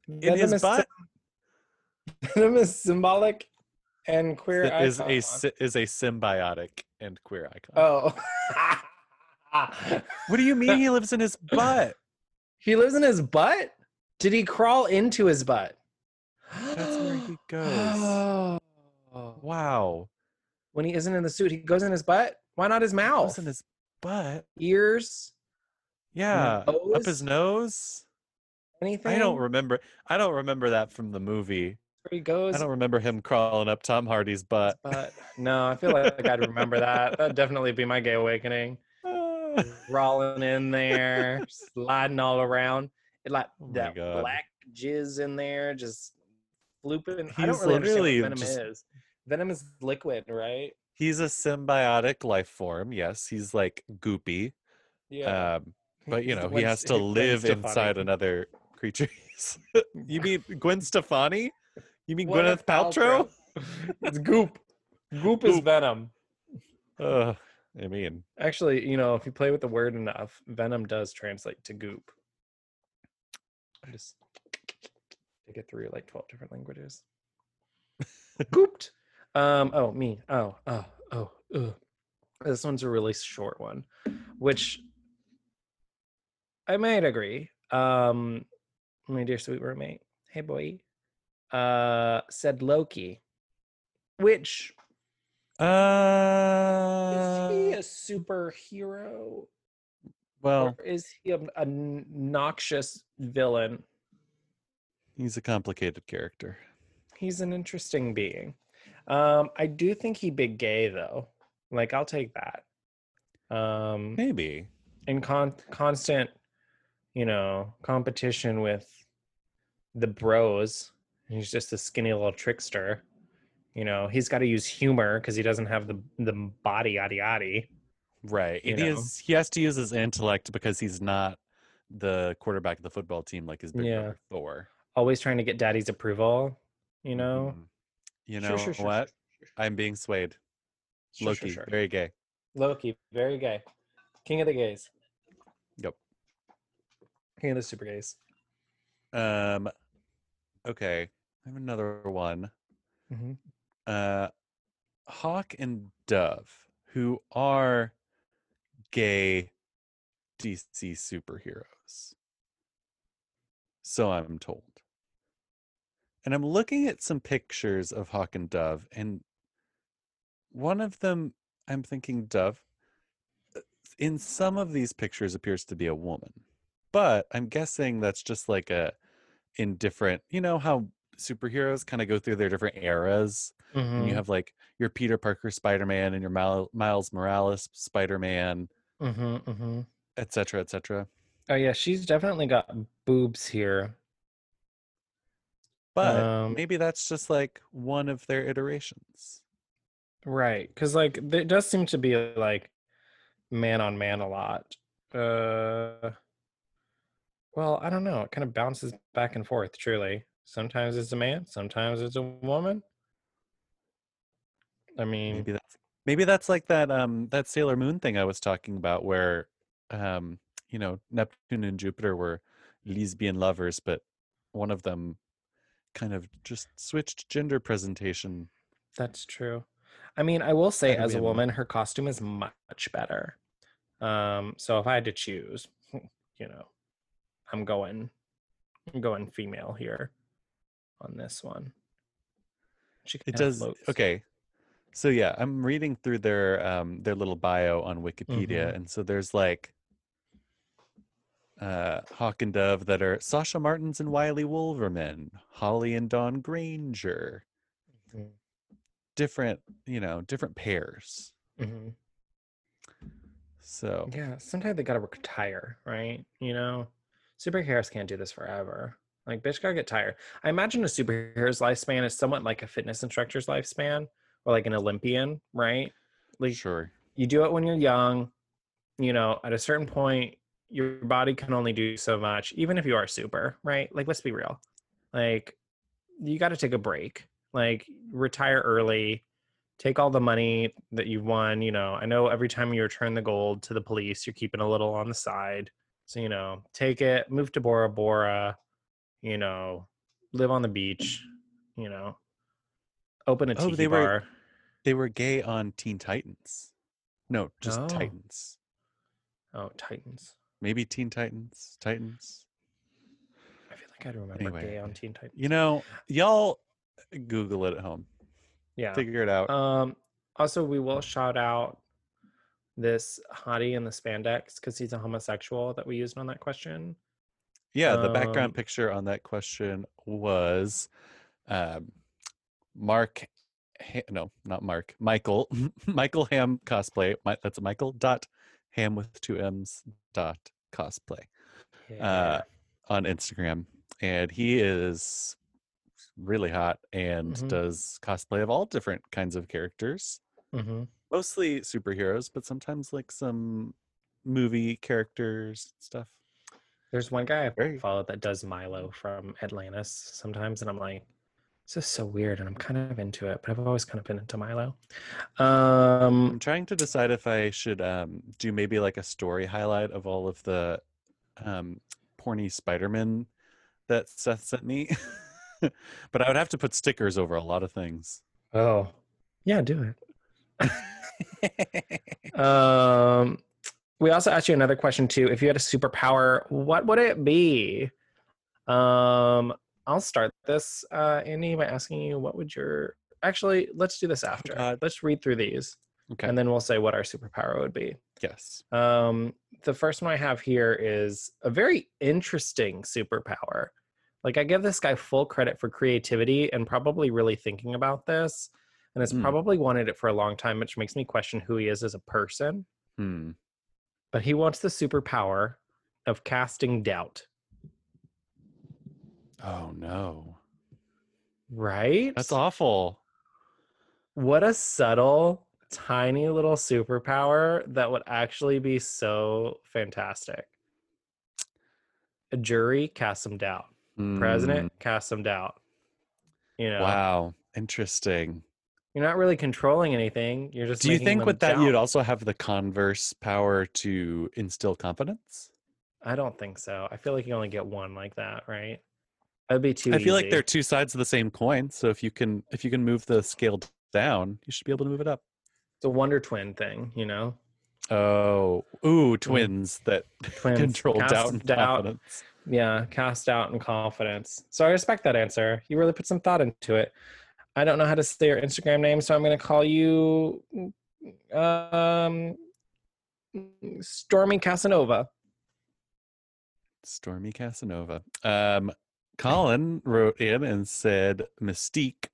in his is butt Venom is symbolic and queer is a icon. is a symbiotic and queer icon. Oh. <laughs> What do you mean he lives in his butt? he lives in his butt? Did he crawl into his butt? That's where he goes. Oh. <gasps> Wow. When he isn't in the suit, he goes in his butt? Why not his He mouth? in his butt. Ears? Yeah, up his nose. Anything? I don't remember. I don't remember that from the movie. Where he goes? I don't remember him crawling up Tom Hardy's butt. But no, I feel like I'd remember that. That'd definitely be my gay awakening. <laughs> Crawling in there, sliding all around. It like Oh that God. black jizz in there, just flooping. I He's don't really literally what venom just- is. Venom is liquid, right? He's a symbiotic life form. Yes, he's like goopy. Yeah. Um, but you know, he has to <laughs> Gwen live inside another creature. <laughs> you mean Gwen Stefani? You mean Gwyneth Gwyneth Paltrow? <laughs> it's goop. Goop is venom. Uh, I mean, Actually, you know, if you play with the word enough, venom does translate to goop. I just take it through like 12 different languages. Gooped. Um, oh, me. Oh, oh, oh, ugh. This one's a really short one, which I might agree. Um, my dear sweet roommate, hey boy, uh, said Loki, which uh, is he a superhero well, or is he a, a noxious villain? he's a complicated character. He's an interesting being. Um, I do think he big gay though. Like I'll take that. Um, Maybe. in con- constant, you know, competition with the bros He's just a skinny little trickster. You know, he's got to use humor because he doesn't have the the body yada yada. Right. You And he know? is he has to use his intellect because he's not the quarterback of the football team like his big Yeah. brother Thor. Always trying to get daddy's approval. You know, Mhm. You know sure, sure, what? sure, sure, I'm being swayed. sure, sure, Loki, sure. very gay. Loki, very gay, king of the gays, Yep. The super gays. Um okay. I have another one. Mm-hmm. Uh Hawk and Dove, who are gay DC superheroes. So I'm told. And I'm looking at some pictures of Hawk and Dove, and one of them, I'm thinking Dove, uh, in some of these pictures appears to be a woman. But I'm guessing that's just like a in different, you know how superheroes kind of go through their different eras and you have like your Peter Parker Spider-Man and your Mil- Miles Morales Spider-Man, mm-hmm, mm-hmm. et cetera, et cetera. Oh yeah, she's definitely got boobs here. But Um, maybe that's just like one of their iterations. Right, because like there does seem to be like man on man a lot. Uh, well, I don't know. It kind of bounces back and forth. Truly, sometimes it's a man, sometimes it's a woman. I mean, Maybe that's maybe that's like that um that Sailor Moon thing I was talking about where um you know Neptune and Jupiter were lesbian lovers, but one of them kind of just switched gender presentation. that's true. I mean, I will say, as a woman, her costume is much better. Um, so if I had to choose, <laughs> you know, I'm going, I'm going female here on this one. She It does floats. okay. So yeah, I'm reading through their um their little bio on Wikipedia, Mhm. and so there's like uh Hawk and Dove that are Sasha Martens and Wiley Wolverman, Holly and Dawn Granger, Mhm. different, you know, different pairs. Mhm. So Yeah, sometimes they gotta retire, right? You know, superheroes can't do this forever. Like, bitch, gotta get tired. I imagine a superhero's lifespan is somewhat like a fitness instructor's lifespan, or like an Olympian, right? Like, sure. you do it when you're young. You know, at a certain point, your body can only do so much, even if you are super, right? Like, let's be real. Like, you got to take a break. Like, retire early. Take all the money that you've won. You know, I know every time you return the gold to the police, you're keeping a little on the side. So, you know, take it, move to Bora Bora, you know, live on the beach, you know, open a Oh, tiki they were- bar. They were gay on Teen Titans. No, just Oh. Titans. Oh, Titans. Maybe Teen Titans. Titans. I feel like I remember Anyway, gay on Teen Titans. You know, y'all Google it at home. yeah. Figure it out. Um. Also, we will shout out this hottie in the spandex because he's a homosexual that we used on that question. Yeah, the Um, background picture on that question was um, Mark. Ha- no, not Mark. Michael. <laughs> Michael Ham cosplay. My, that's Michael dot Ham with two M's dot cosplay uh, on Instagram, and he is really hot and Mhm. does cosplay of all different kinds of characters, hmm mostly superheroes, but sometimes like some movie characters and stuff. There's one guy I follow that does Milo from Atlantis sometimes, and I'm like, this is so weird, and I'm kind of into it, but I've always kind of been into Milo. Um. I'm trying to decide if I should um, do maybe like a story highlight of all of the um, porny Spider-Man that Seth sent me. <laughs> but I would have to put stickers over a lot of things. Oh. Yeah, do it. <laughs> <laughs> Um, we also asked you another question too. If you had a superpower, what would it be? Um, I'll start this, uh, Andy, by asking you what would your actually let's do this after. God. let's read through these okay. and then we'll say what our superpower would be. yes. Um, the first one I have here is a very interesting superpower. Like I give this guy full credit for creativity and probably really thinking about this, and has Mm. probably wanted it for a long time, which makes me question who he is as a person. Hmm. But he wants the superpower of casting doubt. Oh no. Right? That's awful. What a subtle, tiny little superpower that would actually be so fantastic. A jury cast some doubt. President cast some doubt. You Mm, know, Wow. Interesting. You're not really controlling anything. You're just. Do you think with that you'd also have the converse power to instill confidence? I don't think so. I feel like you only get one like that, right? That'd be too. I feel like easy. they're two sides of the same coin. So if you can if you can move the scale down, you should be able to move it up. It's a Wonder Twin thing, you know. Oh, ooh, mm-hmm. twins that <laughs> Twins control cast doubt and doubt. confidence. Yeah, cast doubt and confidence. So I respect that answer. You really put some thought into it. I don't know how to say your Instagram name, so I'm going to call you um, Stormy Casanova. Stormy Casanova. Um, Colin wrote in and said Mystique,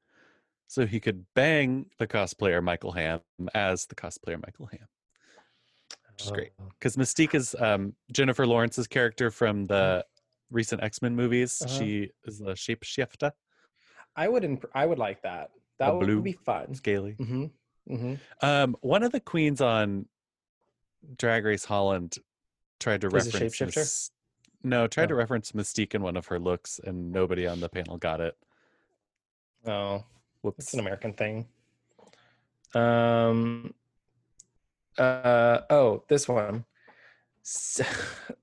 so he could bang the cosplayer Michael Ham as the cosplayer Michael Ham. Which is great. Oh. Because Mystique is um, Jennifer Lawrence's character from the recent X Men movies. Uh-huh. She is the shapeshifter, I would. Imp- I would like that. That The would be fun. scaly. hmm hmm Um, one of the queens on Drag Race Holland tried to a reference. shapeshifter? Mys- no, tried to Oh. reference Mystique in one of her looks, and nobody on the panel got it. Oh, Whoops. it's an American thing. Um. Uh. Oh, this one. <laughs>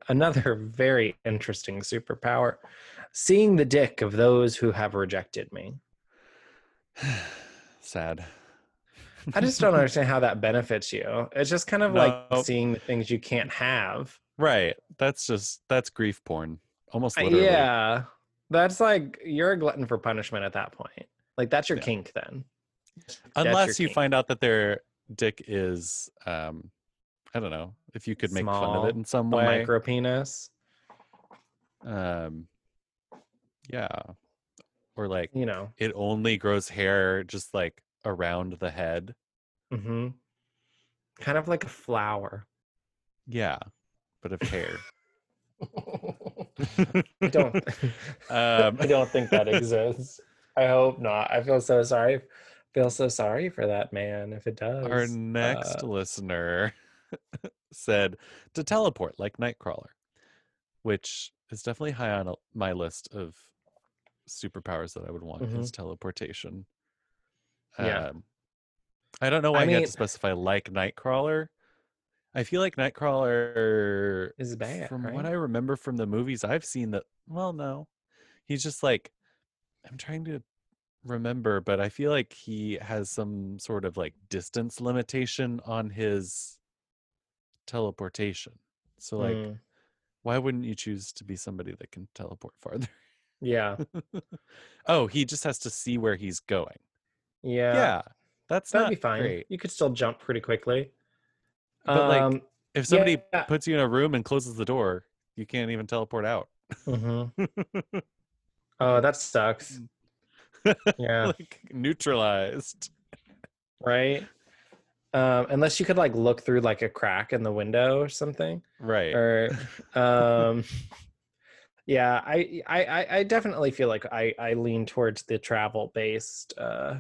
Another very interesting superpower. Seeing the dick of those who have rejected me. <sighs> Sad. I just don't <laughs> understand how that benefits you. It's just kind of No. like seeing the things you can't have. Right. That's just that's grief porn. Almost literally. Yeah. That's like you're a glutton for punishment at that point. Like that's your Yeah. kink then. Unless you kink. find out that their dick is um I don't know, if you could make fun of it in some a way. micro penis. Um yeah. Or like You know. it only grows hair just like around the head. hmm Kind of like a flower. Yeah. But of hair. <laughs> <laughs> I don't. <laughs> um I don't think that exists. I hope not. I feel so sorry. Feel so sorry for that man if it does. Our next Uh, listener said to teleport like Nightcrawler, which is definitely high on my list of superpowers that I would want is teleportation. Mm-hmm. Yeah. Um, I don't know why I mean- to specify like Nightcrawler. I feel like Nightcrawler Is bad, From what? I remember from the movies I've seen, that well, no, he's just like I'm trying to remember, but I feel like he has some sort of like distance limitation on his teleportation. So like, Mm, why wouldn't you choose to be somebody that can teleport farther? Yeah. <laughs> oh, he just has to see where he's going. Yeah. Yeah, that's That'd not be fine. great. You could still jump pretty quickly. But, like, Um, If somebody yeah. puts you in a room and closes the door, you can't even teleport out. mhm. <laughs> Oh, that sucks. <laughs> Yeah. like neutralized. right. Um, unless you could like look through like a crack in the window or something. Right. or um yeah I, I i definitely feel like i i lean towards the travel based uh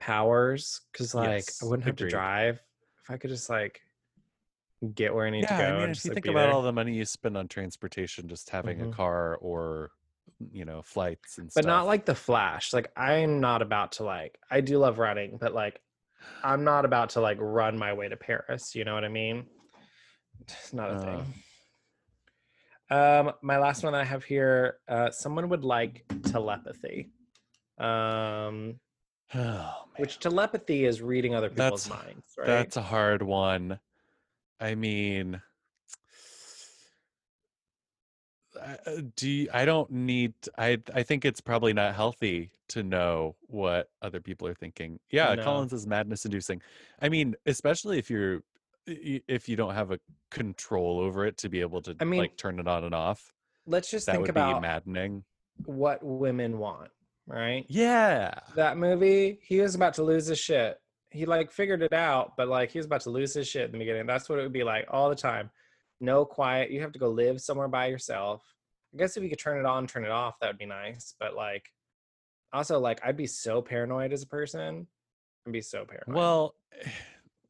powers because like Yes, i wouldn't have agreed. to drive if i could just like get where i need yeah, to go I mean, if just you like, think about there. all the money you spend on transportation, just having Mhm. a car or you know flights and stuff. but stuff. not like the flash like i'm not about to like i do love running but like i'm not about to like run my way to paris you know what i mean it's not a Uh. thing um my last one i have here uh someone would like telepathy um <sighs> oh, man. which telepathy is reading other people's That's- minds right That's a hard one. I mean, I- uh, do you, I don't need. I I think it's probably not healthy to know what other people are thinking. Yeah, No. Collins is madness inducing. I mean, especially if you're if you don't have a control over it to be able to I mean, like turn it on and off. let's just That think would about be maddening. what women want right Yeah. that movie, he was about to lose his shit. He like figured it out, but like he was about to lose his shit in the beginning. That's what it would be like all the time. No quiet. You have to go live somewhere by yourself. I guess if you could turn it on, turn it off, that would be nice. But like, Also, like I'd be so paranoid as a person. I'd be so paranoid. Well,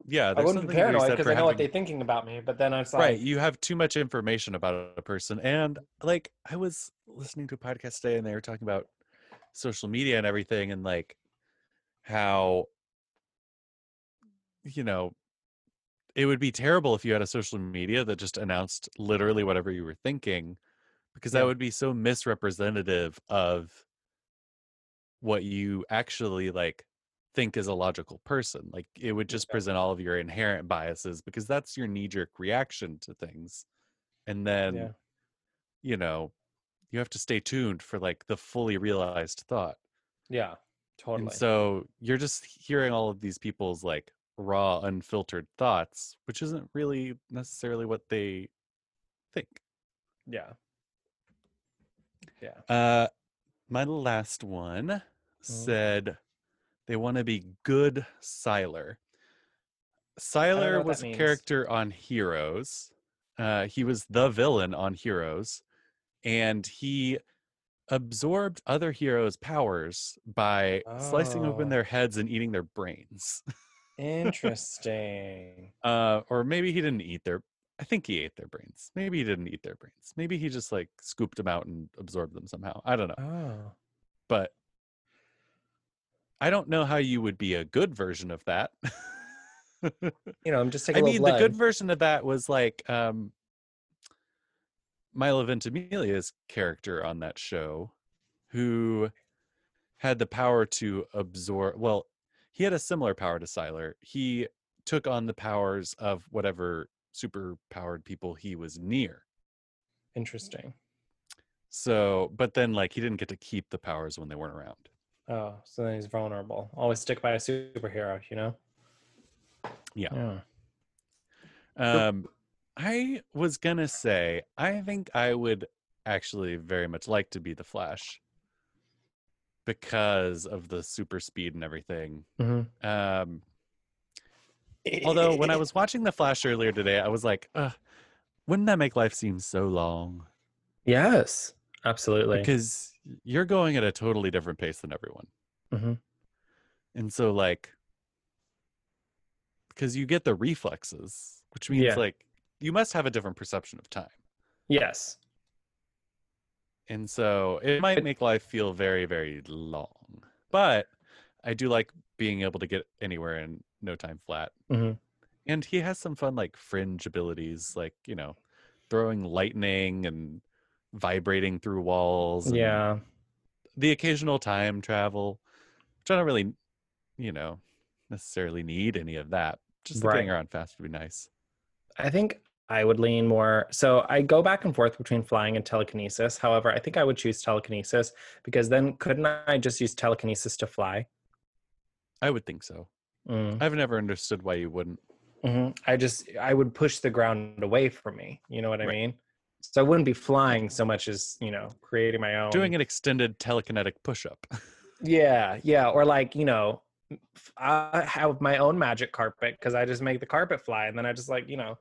yeah, I wouldn't be something paranoid because I know what they're thinking about me. But then it's like, right you have too much information about a person and like i was listening to a podcast today and they were talking about social media and everything and like how you know it would be terrible if you had a social media that just announced literally whatever you were thinking because that would be so misrepresentative of what you actually like think is a logical person like it would just present all of your inherent biases because that's your knee jerk reaction to things and then yeah, you know you have to stay tuned for like the fully realized thought yeah, totally. and so you're just hearing all of these people's like raw unfiltered thoughts which isn't really necessarily what they think yeah, yeah. uh my last one Mm. said they want to be good Sylar Sylar was a character on heroes uh he was the villain on heroes and he absorbed other heroes powers by slicing open Oh. their heads and eating their brains. Interesting. <laughs> uh or maybe he didn't eat their i think he ate their brains. Maybe he didn't eat their brains. Maybe he just like scooped them out and absorbed them somehow. I don't know. Oh, but i don't know how you would be a good version of that. <laughs> You know, I'm just taking i mean the good version of that was like um milo ventimiglia's character on that show who had the power to absorb well he had a similar power to Sylar he took on the powers of whatever super powered people he was near. Interesting. so but then like he didn't get to keep the powers when they weren't around Oh, so then he's vulnerable. Always stick by a superhero, you know? Yeah. Yeah. Um, I was gonna say, I think I would actually very much like to be the Flash because of the super speed and everything. Mhm. Um, although when I was watching the Flash earlier today, I was like, wouldn't that make life seem so long? Yes, absolutely. Because you're going at a totally different pace than everyone, Mhm. and so like, because you get the reflexes, which means Yeah. like you must have a different perception of time. Yes. And so it might make life feel very, very long. But I do like being able to get anywhere in no time flat. Mhm. And he has some fun, like, fringe abilities, like, you know, throwing lightning and vibrating through walls. Yeah. The occasional time travel, which I don't really, you know, necessarily need any of that. Just the getting around fast would be nice. I think I would lean more. So I go back and forth between flying and telekinesis. However, I think I would choose telekinesis because then couldn't I just use telekinesis to fly? I would think so. Mm. I've never understood why you wouldn't. hmm I just I would push the ground away from me. You know what I mean? So I wouldn't be flying so much as you know creating my own. Doing an extended telekinetic push up. <laughs> Yeah, yeah, or like you know, I have my own magic carpet because I just make the carpet fly, and then I just like you know,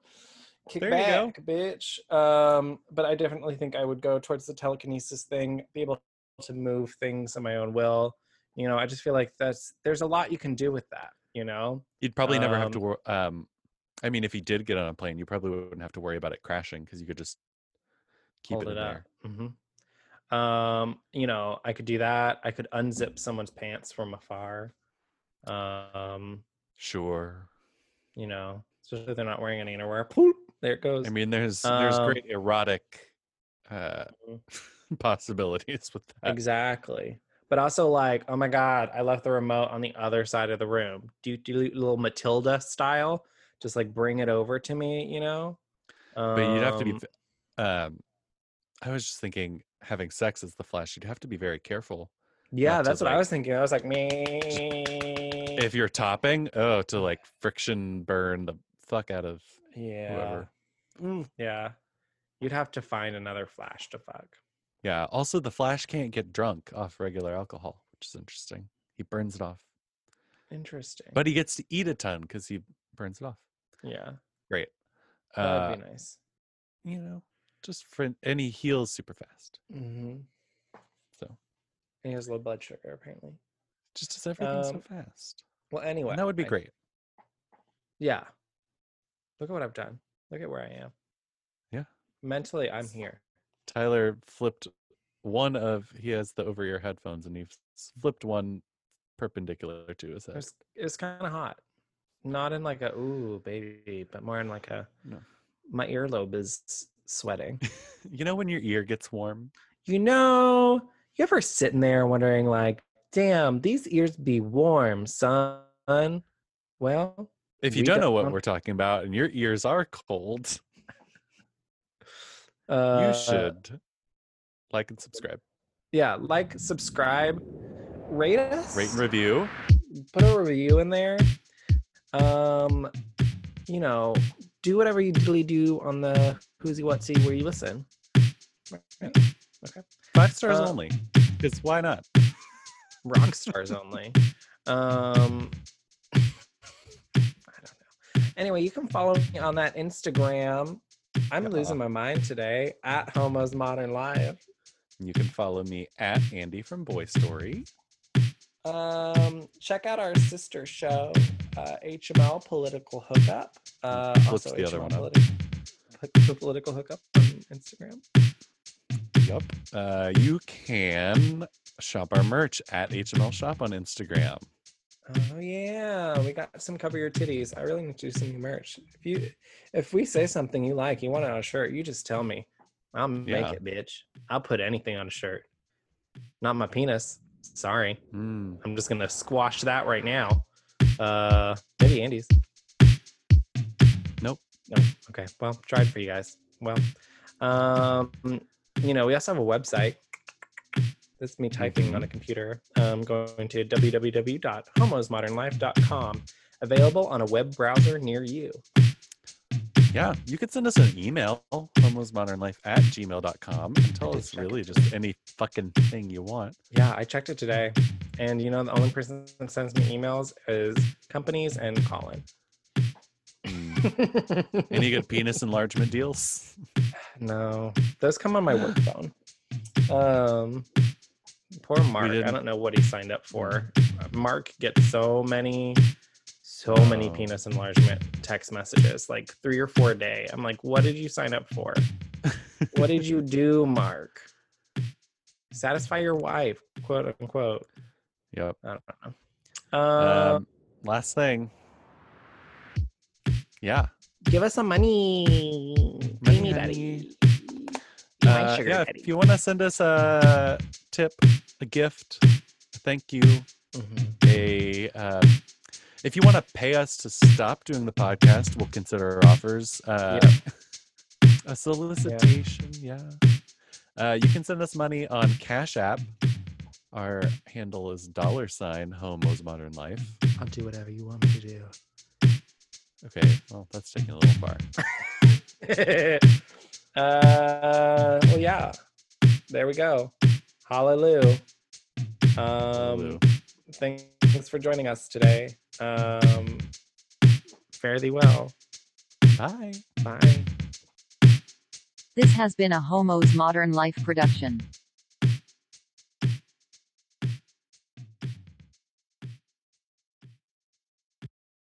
kick There back, bitch. Um, but I definitely think I would go towards the telekinesis thing, be able to move things at my own will. You know, I just feel like that's there's a lot you can do with that. You know, You'd probably never have to Um. Um, I mean, if you did get on a plane, you probably wouldn't have to worry about it crashing because you could just keep hold it, it up. there. hmm Um, you know, I could do that. I could unzip someone's pants from afar. Um, Sure. you know, especially if they're not wearing any underwear. There it goes. I mean, there's there's Um, great erotic uh, Mhm. <laughs> possibilities with that. exactly. But also, like, oh my god, I left the remote on the other side of the room. Do do a little Matilda style, just like bring it over to me, you know. But you'd have to be. Um, Um, I was just thinking, having sex as the Flash, you'd have to be very careful. Yeah, that's what I was thinking. I was like, me. If you're topping, oh, to like friction burn the fuck out of yeah, whoever. Ooh. yeah, you'd have to find another flash to fuck. Yeah. Also, the Flash can't get drunk off regular alcohol, which is interesting. He burns it off, Interesting. but he gets to eat a ton because he burns it off. yeah, Great. that Uh, would be nice. you know, just for and he heals super fast. hmm So he has low blood sugar apparently. Just does everything so Um, fast. Well, anyway, And that would be I- great. Yeah. Look at what I've done. Look at where I am. Yeah. Mentally, I'm here. Tyler flipped one of he has the over ear headphones and he flipped one perpendicular to his head. was, it was kind of hot. Not in like a ooh baby, but more in like a No. my earlobe is sweating. <laughs> You know when your ear gets warm? you know, you ever sitting there wondering like, damn, these ears be warm, son. Well, If you We don't know what we're talking about and your ears are cold, <laughs> uh, you should like and subscribe. Yeah, like, subscribe, rate us, Rate and review. put a review in there. Um, you know, do whatever you usually do on the who's whatsy where you listen. Right? Okay. Five stars Uh, only. Because why not? <laughs> Rock stars only. Um, I don't know. Anyway, you can follow me on that Instagram. I'm Yeah. losing my mind today at Homo's Modern Life. You can follow me at Andy from Boy Story. Um, check out our sister show, uh, HML Political Hookup. Uh, What's also the other HML one up? Politi- Pu- Political Hookup on Instagram. Yup. Uh, you can shop our merch at HML Shop on Instagram. Oh yeah, we got some cover your titties. I really need to do some new merch. If you, if we say something you like, you want it on a shirt, you just tell me. I'll make Yeah. it, bitch. I'll put anything on a shirt. Not my penis. Sorry, Mm. I'm just gonna squash that right now. Uh, maybe Andy's. Nope. No. Okay. Well, tried for you guys. Well, um, you know, we also have a website. This is me typing on a computer. Um, going to www.homosmodernlife.com. Available on a web browser near you. Yeah, you could send us an email, homosmodernlife at gmail.com, and tell us really just any fucking thing you want. Yeah, I checked it today, and you know, the only person that sends me emails is companies and Colin. Mm. Any good penis enlargement deals? <sighs> No, those come on my work phone. Um, poor Mark. I don't know what he signed up for. Mark gets so many, so many Oh. penis enlargement text messages, like three or four a day. I'm like, what did you sign up for? what did you do, Mark? Satisfy your wife, quote unquote. Yep. I don't know. Um, Um, last thing. Yeah. give us some money. Pay Money, me, daddy. Uh, sugar yeah, daddy. if you want to send us a tip, a gift, a thank you, Mhm. a uh, if you want to pay us to stop doing the podcast, we'll consider our offers. Uh, A solicitation, yeah. Uh, you can send us money on Cash App. Our handle is dollar sign homos modern life. I'll do whatever you want me to do. Okay, well that's taking a little far. <laughs> uh, well, yeah. There we go. Hallelujah. Um, Hallelujah. thanks for joining us today. Um, fare thee well. Bye. Bye. This has been a Homo's Modern Life production.